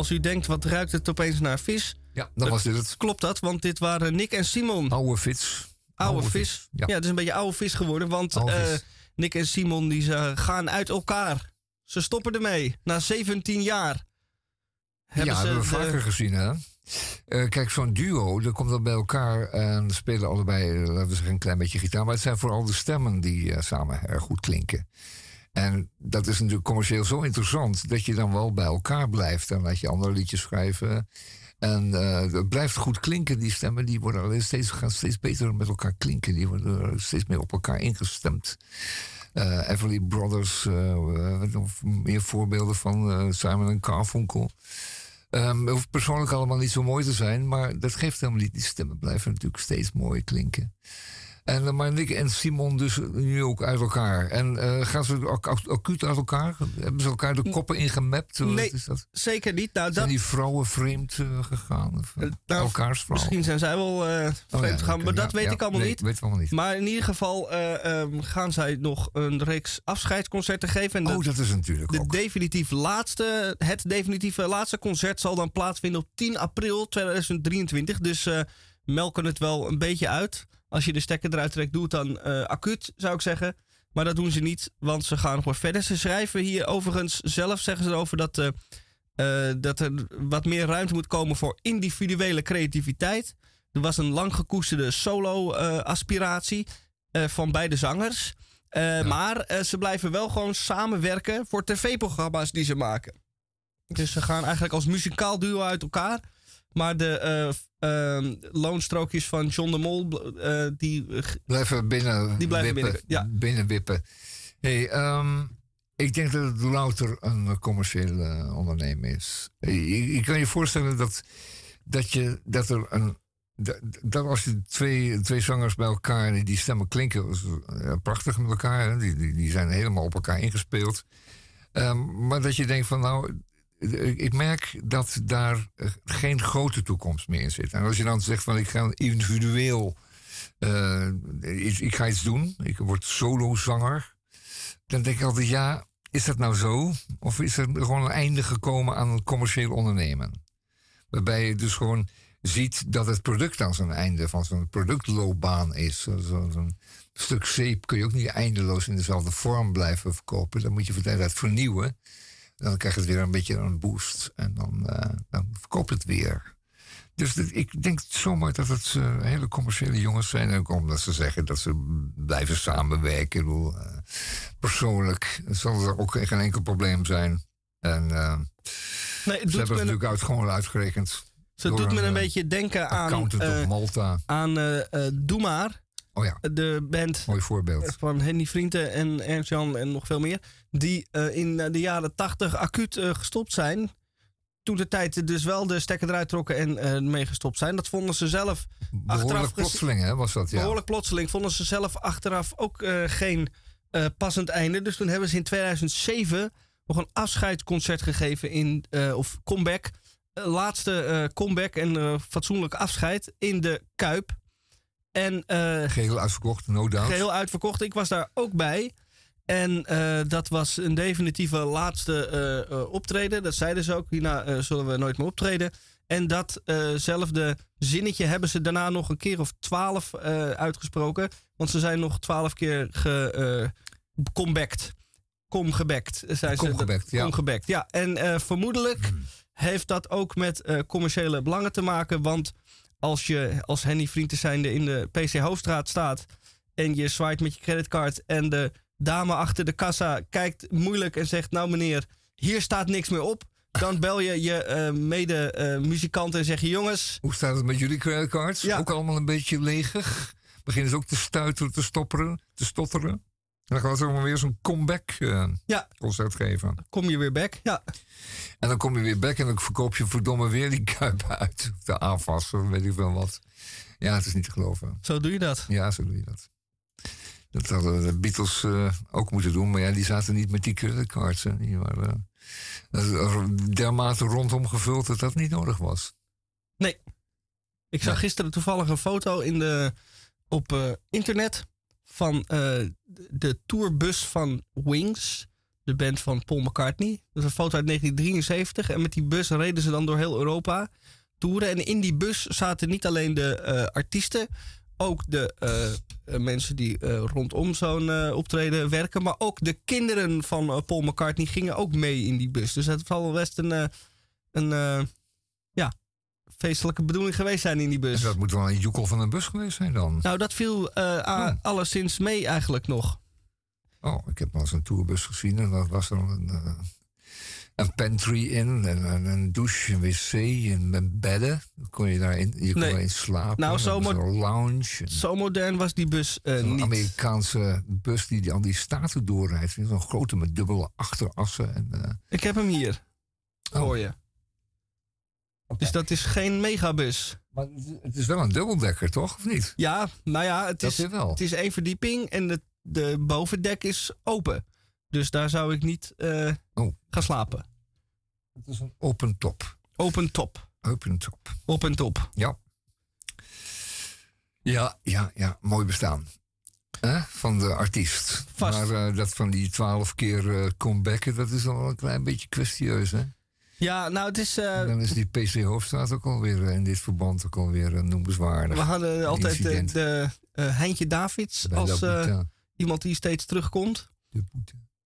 [SPEAKER 1] Als u denkt, wat ruikt het opeens naar vis?
[SPEAKER 2] Ja, dan was dit het.
[SPEAKER 1] Klopt dat, want dit waren Nick en Simon.
[SPEAKER 2] Oude Fits.
[SPEAKER 1] Oude,
[SPEAKER 2] Oude
[SPEAKER 1] vis.
[SPEAKER 2] vis,
[SPEAKER 1] Ja.
[SPEAKER 2] ja.
[SPEAKER 1] het is een beetje oude vis geworden. Want eh,
[SPEAKER 2] vis.
[SPEAKER 1] Nick en Simon die ze gaan uit elkaar. Ze stoppen ermee. Na 17 jaar. Hebben
[SPEAKER 2] ja,
[SPEAKER 1] ze
[SPEAKER 2] hebben we
[SPEAKER 1] de-
[SPEAKER 2] vaker gezien, hè? Eh, kijk, zo'n duo, dat komt dan bij elkaar en spelen allebei, eh, laten we zeggen, een klein beetje gitaar. Maar het zijn vooral de stemmen die eh, samen erg goed klinken. En dat is natuurlijk commercieel zo interessant dat je dan wel bij elkaar blijft. En laat je andere liedjes schrijven. En eh, het blijft goed klinken, die stemmen. Die worden alleen steeds, gaan steeds beter met elkaar klinken. Die worden steeds meer op elkaar ingestemd. Eh Everly Brothers, eh, eh, meer voorbeelden van eh, Simon en Carfunkel. Ehm het hoeft persoonlijk allemaal niet zo mooi te zijn, maar dat geeft helemaal niet. Die stemmen blijven natuurlijk steeds mooi klinken. En, eh, maar Nick en Simon dus nu ook uit elkaar. En eh, gaan ze ac- ac- acuut uit elkaar? Hebben ze elkaar de koppen ingemapt?
[SPEAKER 1] Nee,
[SPEAKER 2] is dat?
[SPEAKER 1] zeker niet. Nou,
[SPEAKER 2] Zijn
[SPEAKER 1] dat,
[SPEAKER 2] die vrouwen vreemd eh, gegaan? Of,
[SPEAKER 1] nou,
[SPEAKER 2] elkaars vrouwen?
[SPEAKER 1] Misschien zijn zij wel vreemd
[SPEAKER 2] Oh ja,
[SPEAKER 1] gegaan, maar dat
[SPEAKER 2] ja,
[SPEAKER 1] weet
[SPEAKER 2] ja.
[SPEAKER 1] ik allemaal
[SPEAKER 2] Nee,
[SPEAKER 1] niet.
[SPEAKER 2] weet allemaal niet.
[SPEAKER 1] Maar in ieder geval eh, ehm, gaan zij nog een reeks afscheidsconcerten geven. En de-
[SPEAKER 2] Oh, dat is natuurlijk
[SPEAKER 1] de
[SPEAKER 2] ook.
[SPEAKER 1] definitief laatste, het definitieve laatste concert zal dan plaatsvinden op 10 april 2023. Dus melken het wel een beetje uit. Als je de stekker eruit trekt, doe het dan eh, acuut, zou ik zeggen. Maar dat doen ze niet, want ze gaan nog maar verder. Ze schrijven hier overigens zelf, zeggen ze erover, dat, eh, eh, dat er wat meer ruimte moet komen voor individuele creativiteit. Er was een lang gekoesterde solo-aspiratie van beide zangers. Maar ze blijven wel gewoon samenwerken voor tv-programma's die ze maken. Dus ze gaan eigenlijk als muzikaal duo uit elkaar. Maar de eh, ehm, loonstrookjes van John de Mol, eh, die
[SPEAKER 2] Blijven binnen,
[SPEAKER 1] Die blijven
[SPEAKER 2] wippen,
[SPEAKER 1] binnen, ja.
[SPEAKER 2] binnenwippen. Hey, ehm, ik denk dat het louter een eh, commerciële onderneming is. Je, je kan je voorstellen dat, dat, je, dat er een. Dat, dat als je twee, twee zangers bij elkaar, die, die stemmen klinken prachtig met elkaar, hè, die, die, die zijn helemaal op elkaar ingespeeld. Ehm, maar dat je denkt van nou, ik merk dat daar eh, geen grote toekomst meer in zit. En als je dan zegt van ik ga individueel eh, ik, ga iets doen, ik word solozanger. Dan denk ik altijd, ja, is dat nou zo? Of is er gewoon een einde gekomen aan een commercieel ondernemen? Waarbij je dus gewoon ziet dat het product aan zijn einde van zo'n productloopbaan is. Zo- zo- Zo'n stuk zeep kun je ook niet eindeloos in dezelfde vorm blijven verkopen. Dan moet je van tijd vernieuwen. Dan krijg je het weer een beetje een boost. En dan, eh dan verkoopt het weer. Dus dit- ik denk zomaar dat het eh, hele commerciële jongens zijn. Ook omdat ze zeggen dat ze blijven samenwerken. Ik bedoel, eh, persoonlijk zal er ook geen enkel probleem zijn. En
[SPEAKER 1] Nee, het
[SPEAKER 2] ze hebben het natuurlijk uit, gewoon uitgerekend.
[SPEAKER 1] Ze doet me een beetje denken aan,
[SPEAKER 2] accountant op Malta.
[SPEAKER 1] aan Doe Maar.
[SPEAKER 2] Oh ja.
[SPEAKER 1] De band
[SPEAKER 2] Mooi voorbeeld.
[SPEAKER 1] van Henny Vrienden en Ernst-Jan en nog veel meer. Die eh, in de jaren tachtig acuut eh, gestopt zijn. Toen de tijd dus wel de stekker eruit trokken en eh mee gestopt zijn. Dat vonden ze zelf achteraf
[SPEAKER 2] Behoorlijk
[SPEAKER 1] gezien-
[SPEAKER 2] plotseling, hè, was dat, ja.
[SPEAKER 1] Behoorlijk plotseling vonden ze zelf achteraf ook geen passend einde. Dus toen hebben ze in 2007 nog een afscheidsconcert gegeven in, of comeback. Laatste comeback en fatsoenlijk afscheid in de Kuip. En eh,
[SPEAKER 2] Geheel uitverkocht, no doubt.
[SPEAKER 1] geheel uitverkocht. Ik was daar ook bij. En eh, dat was een definitieve laatste eh, optreden. Dat zeiden ze ook. Hierna zullen we nooit meer optreden. En datzelfde zinnetje hebben ze daarna nog een keer of twaalf uitgesproken. Want ze zijn nog twaalf keer ge, comebackt. Comgebackt. Zijn ze.
[SPEAKER 2] Comgebackt, ja.
[SPEAKER 1] Comgebackt, ja. En vermoedelijk heeft dat ook met commerciële belangen te maken. Want als je als Henny Vrienden zijnde in de PC Hoofdstraat staat... en je zwaait met je creditcard... en de dame achter de kassa kijkt moeilijk en zegt... nou meneer, hier staat niks meer op... dan bel je je eh, mede-muzikant en zeg je... jongens,
[SPEAKER 2] Hoe staat het met jullie creditcards? Ook allemaal een beetje leeg. Beginnen ze ook te stuiteren, te stopperen, te stotteren. En dan gaan ze weer zo'n comeback eh,
[SPEAKER 1] Ja.
[SPEAKER 2] concert geven.
[SPEAKER 1] kom je weer back. Ja,
[SPEAKER 2] En dan kom je weer back en dan verkoop je verdomme weer die kuip uit. De AFAS, of weet ik veel wat. Ja, het is niet te geloven.
[SPEAKER 1] zo doe je dat.
[SPEAKER 2] Ja, zo doe je dat. Dat hadden de Beatles eh, ook moeten doen. Maar ja, die zaten niet met die creditcards. Hè. Die waren eh, dermate rondom gevuld dat dat niet nodig was.
[SPEAKER 1] Nee. Ik zag gisteren toevallig een foto in de, op internet van eh, de tourbus van Wings, de band van Paul McCartney. Dat is een foto uit 1973 en met die bus reden ze dan door heel Europa toeren. En in die bus zaten niet alleen de eh, artiesten, ook de eh, mensen die rondom zo'n optreden werken. Maar ook de kinderen van Paul McCartney gingen ook mee in die bus. Dus het zal wel best een, een ja, feestelijke bedoeling geweest zijn in die bus.
[SPEAKER 2] Dat moet wel een joekel van een bus geweest zijn dan.
[SPEAKER 1] Nou, dat viel eh a- alleszins mee eigenlijk nog.
[SPEAKER 2] Oh, ik heb wel eens een tourbus gezien en dat was er een, eh, een pantry in, en een, douche, een wc en een bedden. Kon je daarin, je kon
[SPEAKER 1] Nee.
[SPEAKER 2] slapen.
[SPEAKER 1] Nou, zo mo-
[SPEAKER 2] lounge.
[SPEAKER 1] Zo modern was die bus
[SPEAKER 2] Een
[SPEAKER 1] niet.
[SPEAKER 2] Amerikaanse bus die, die al die staten doorrijdt. Zo'n grote met dubbele achterassen. En,
[SPEAKER 1] Ik heb hem hier.
[SPEAKER 2] Oh.
[SPEAKER 1] Voor je. Dus dat is geen megabus.
[SPEAKER 2] Maar het is wel een dubbeldekker, toch? Of niet?
[SPEAKER 1] Ja, nou ja, het
[SPEAKER 2] Dat
[SPEAKER 1] is,
[SPEAKER 2] wel.
[SPEAKER 1] het is één verdieping en de, de bovendek is open. Dus daar zou ik niet eh,
[SPEAKER 2] Oh.
[SPEAKER 1] gaan slapen.
[SPEAKER 2] Het is een open top.
[SPEAKER 1] Open top.
[SPEAKER 2] Open top.
[SPEAKER 1] Open top.
[SPEAKER 2] Ja. Ja, ja, ja. Mooi bestaan. Hè? Van de artiest.
[SPEAKER 1] Vast.
[SPEAKER 2] Maar eh, dat van die twaalf keer eh comebacken, dat is al een klein beetje kwestieus, hè?
[SPEAKER 1] Ja, nou het is... eh,
[SPEAKER 2] dan is die PC Hoofdstraat ook alweer eh, in dit verband ook alweer eh, noemenswaardig.
[SPEAKER 1] we hadden altijd de, de Heintje Davids
[SPEAKER 2] Bij
[SPEAKER 1] als iemand die steeds terugkomt.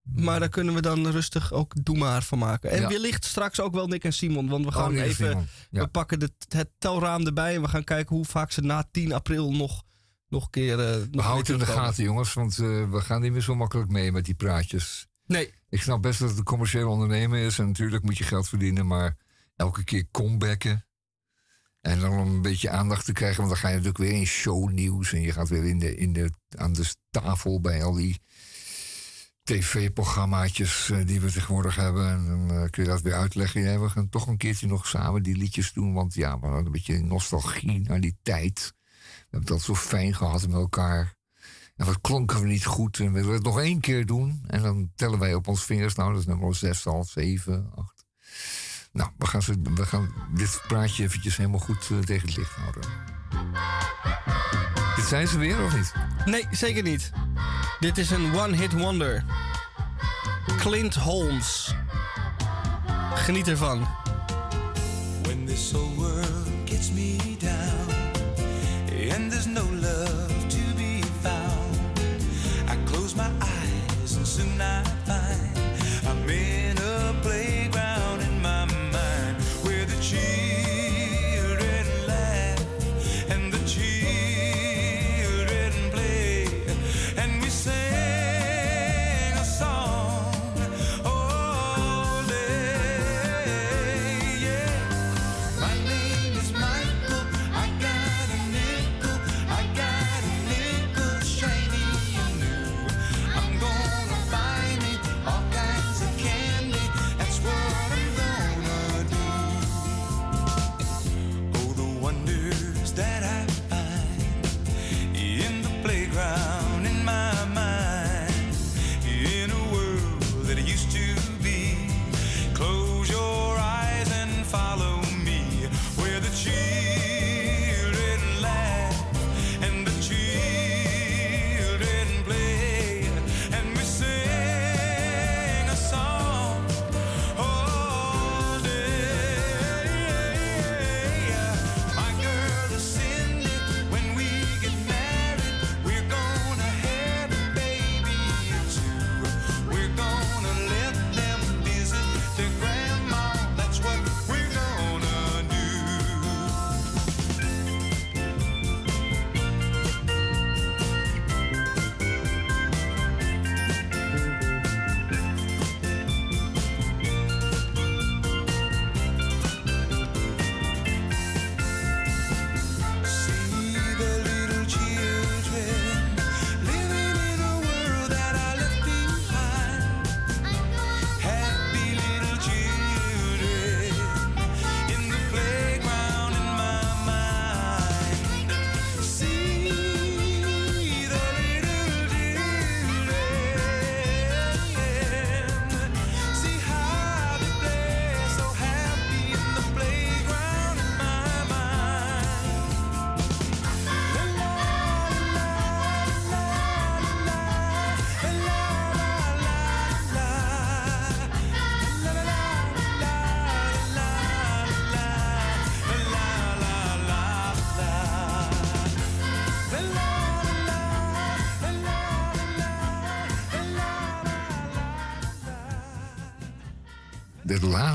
[SPEAKER 1] Maar daar kunnen we dan rustig ook Doe maar van maken. En
[SPEAKER 2] Ja.
[SPEAKER 1] wellicht straks ook wel Nick en Simon. Want we
[SPEAKER 2] Oh,
[SPEAKER 1] gaan even.
[SPEAKER 2] Ja.
[SPEAKER 1] We pakken de, het telraam erbij. En we gaan kijken hoe vaak ze na 10 april nog, nog een keer. nog
[SPEAKER 2] We houden het in de gaten, jongens, want we gaan niet meer zo makkelijk mee met die praatjes.
[SPEAKER 1] Nee.
[SPEAKER 2] Ik snap best dat het een commercieel ondernemen is en natuurlijk moet je geld verdienen, maar elke keer comebacken. En dan om een beetje aandacht te krijgen, want dan ga je natuurlijk weer in shownieuws en je gaat weer in de, in de, aan de tafel bij al die tv-programmaatjes eh, die we tegenwoordig hebben. En dan eh, kun je dat weer uitleggen. Ja, we gaan toch een keertje nog samen die liedjes doen, want ja, we hadden een beetje nostalgie naar die tijd. We hebben dat zo fijn gehad met elkaar. En wat klonken we niet goed en we willen het nog één keer doen. En dan tellen wij op ons vingers, nou dat is nummer 6, half 7, 8. Nou, we gaan, ze, we gaan dit praatje eventjes helemaal goed eh, tegen het licht houden. Dit zijn ze weer of niet?
[SPEAKER 1] Nee, zeker niet. Dit is een one-hit wonder. Clint Holmes. Geniet ervan.
[SPEAKER 13] When this whole world gets me down and there's no love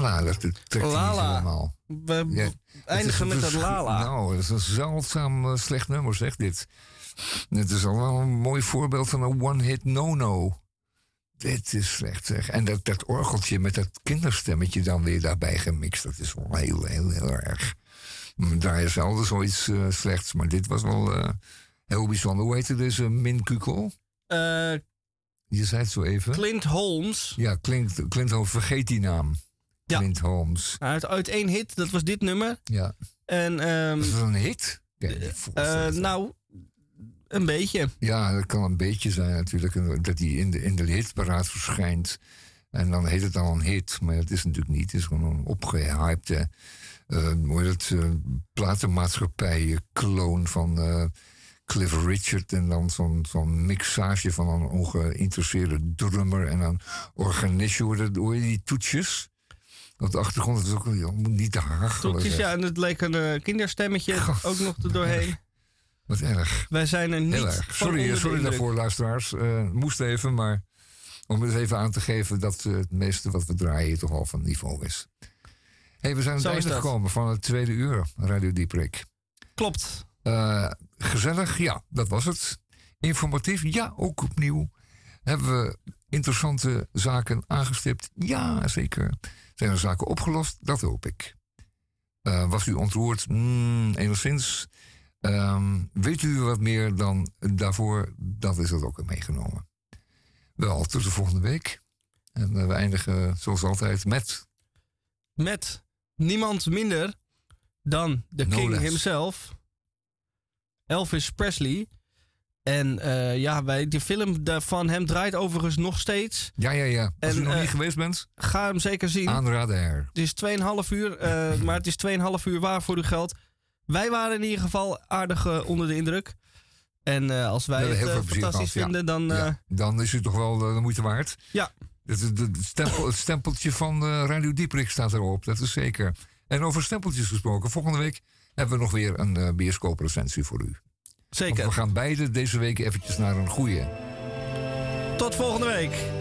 [SPEAKER 2] Lala, dat dat trekt hij niet
[SPEAKER 10] Lala.
[SPEAKER 2] helemaal.
[SPEAKER 10] We
[SPEAKER 2] Ja,
[SPEAKER 10] eindigen met dat Lala.
[SPEAKER 2] Nou, dat is een zeldzaam eh, slecht nummer, zeg dit. Het is al wel een mooi voorbeeld van een one-hit no-no. Dit is slecht, zeg. En dat, dat orgeltje met dat kinderstemmetje dan weer daarbij gemixt... dat is wel heel, heel, heel erg. Daar is zelden zoiets eh, slechts, maar dit was wel eh, heel bijzonder. Hoe heette deze Min Kukel? Je zei het zo even.
[SPEAKER 10] Clint Holmes.
[SPEAKER 2] Ja, Clint, Clint Holmes, vergeet die naam. Clint Holmes.
[SPEAKER 10] Uit, uit één hit, dat was dit nummer.
[SPEAKER 2] Ja.
[SPEAKER 10] En, ehm,
[SPEAKER 2] Was dat een hit? Ja,
[SPEAKER 10] eh, nou, een beetje.
[SPEAKER 2] Ja, dat kan een beetje zijn natuurlijk. Dat die in de, in de hitparaat verschijnt. En dan heet het al een hit. Maar het is natuurlijk niet. Het is gewoon een opgehypte... eh heet het? eh, platenmaatschappij kloon van Cliff Richard. En dan zo'n zo'n mixage van een ongeïnteresseerde drummer. En een organistje. Dat- hoe heet die toetjes? Op de achtergrond het is ook je moet niet te hachelen.
[SPEAKER 10] Toetjes, ja, en het leek een eh, kinderstemmetje ook nog er doorheen.
[SPEAKER 2] Wat erg.
[SPEAKER 10] Wij zijn er niet
[SPEAKER 2] Heel erg.
[SPEAKER 10] van
[SPEAKER 2] Sorry,
[SPEAKER 10] de
[SPEAKER 2] sorry daarvoor, luisteraars. Eh, moest even, maar om het even aan te geven dat eh, het meeste wat we draaien toch al van niveau is. hey, we zijn aan het einde
[SPEAKER 10] dat.
[SPEAKER 2] gekomen van het tweede uur Radio Dieprik.
[SPEAKER 10] Klopt.
[SPEAKER 2] Eh, gezellig, ja, dat was het. Informatief, ja, ook opnieuw. Hebben we interessante zaken aangestipt? Ja, zeker. Zijn er zaken opgelost? Dat hoop ik. Eh, was u ontroerd? Mm, enigszins. Ehm, weet u wat meer dan daarvoor? Dat is het ook meegenomen. Wel, tot de volgende week. En eh, we eindigen zoals altijd met...
[SPEAKER 10] Met niemand minder dan de
[SPEAKER 2] No
[SPEAKER 10] king
[SPEAKER 2] less.
[SPEAKER 10] himself. Elvis Presley. En eh, ja, wij, die film van hem draait overigens nog steeds.
[SPEAKER 2] Ja, ja, ja. Als
[SPEAKER 10] En,
[SPEAKER 2] u nog
[SPEAKER 10] eh,
[SPEAKER 2] niet geweest bent,
[SPEAKER 10] Ga hem zeker zien.
[SPEAKER 2] aanrader.
[SPEAKER 10] Het is 2,5 uur, eh, *laughs* maar het is 2,5 uur waar voor uw geld. Wij waren in ieder geval aardig eh, onder de indruk. En eh, als wij het eh, fantastisch
[SPEAKER 2] gehad, ja.
[SPEAKER 10] vinden, dan...
[SPEAKER 2] Ja,
[SPEAKER 10] eh,
[SPEAKER 2] dan is het toch wel eh, de moeite waard.
[SPEAKER 10] Ja.
[SPEAKER 2] Het, het, het stempel, het stempeltje van eh, Radio Dieprik staat erop, dat is zeker. En over stempeltjes gesproken, volgende week hebben we nog weer een eh bioscooprecensie voor u.
[SPEAKER 10] Zeker.
[SPEAKER 2] Want we gaan beide deze week eventjes naar een goede.
[SPEAKER 10] Tot volgende week.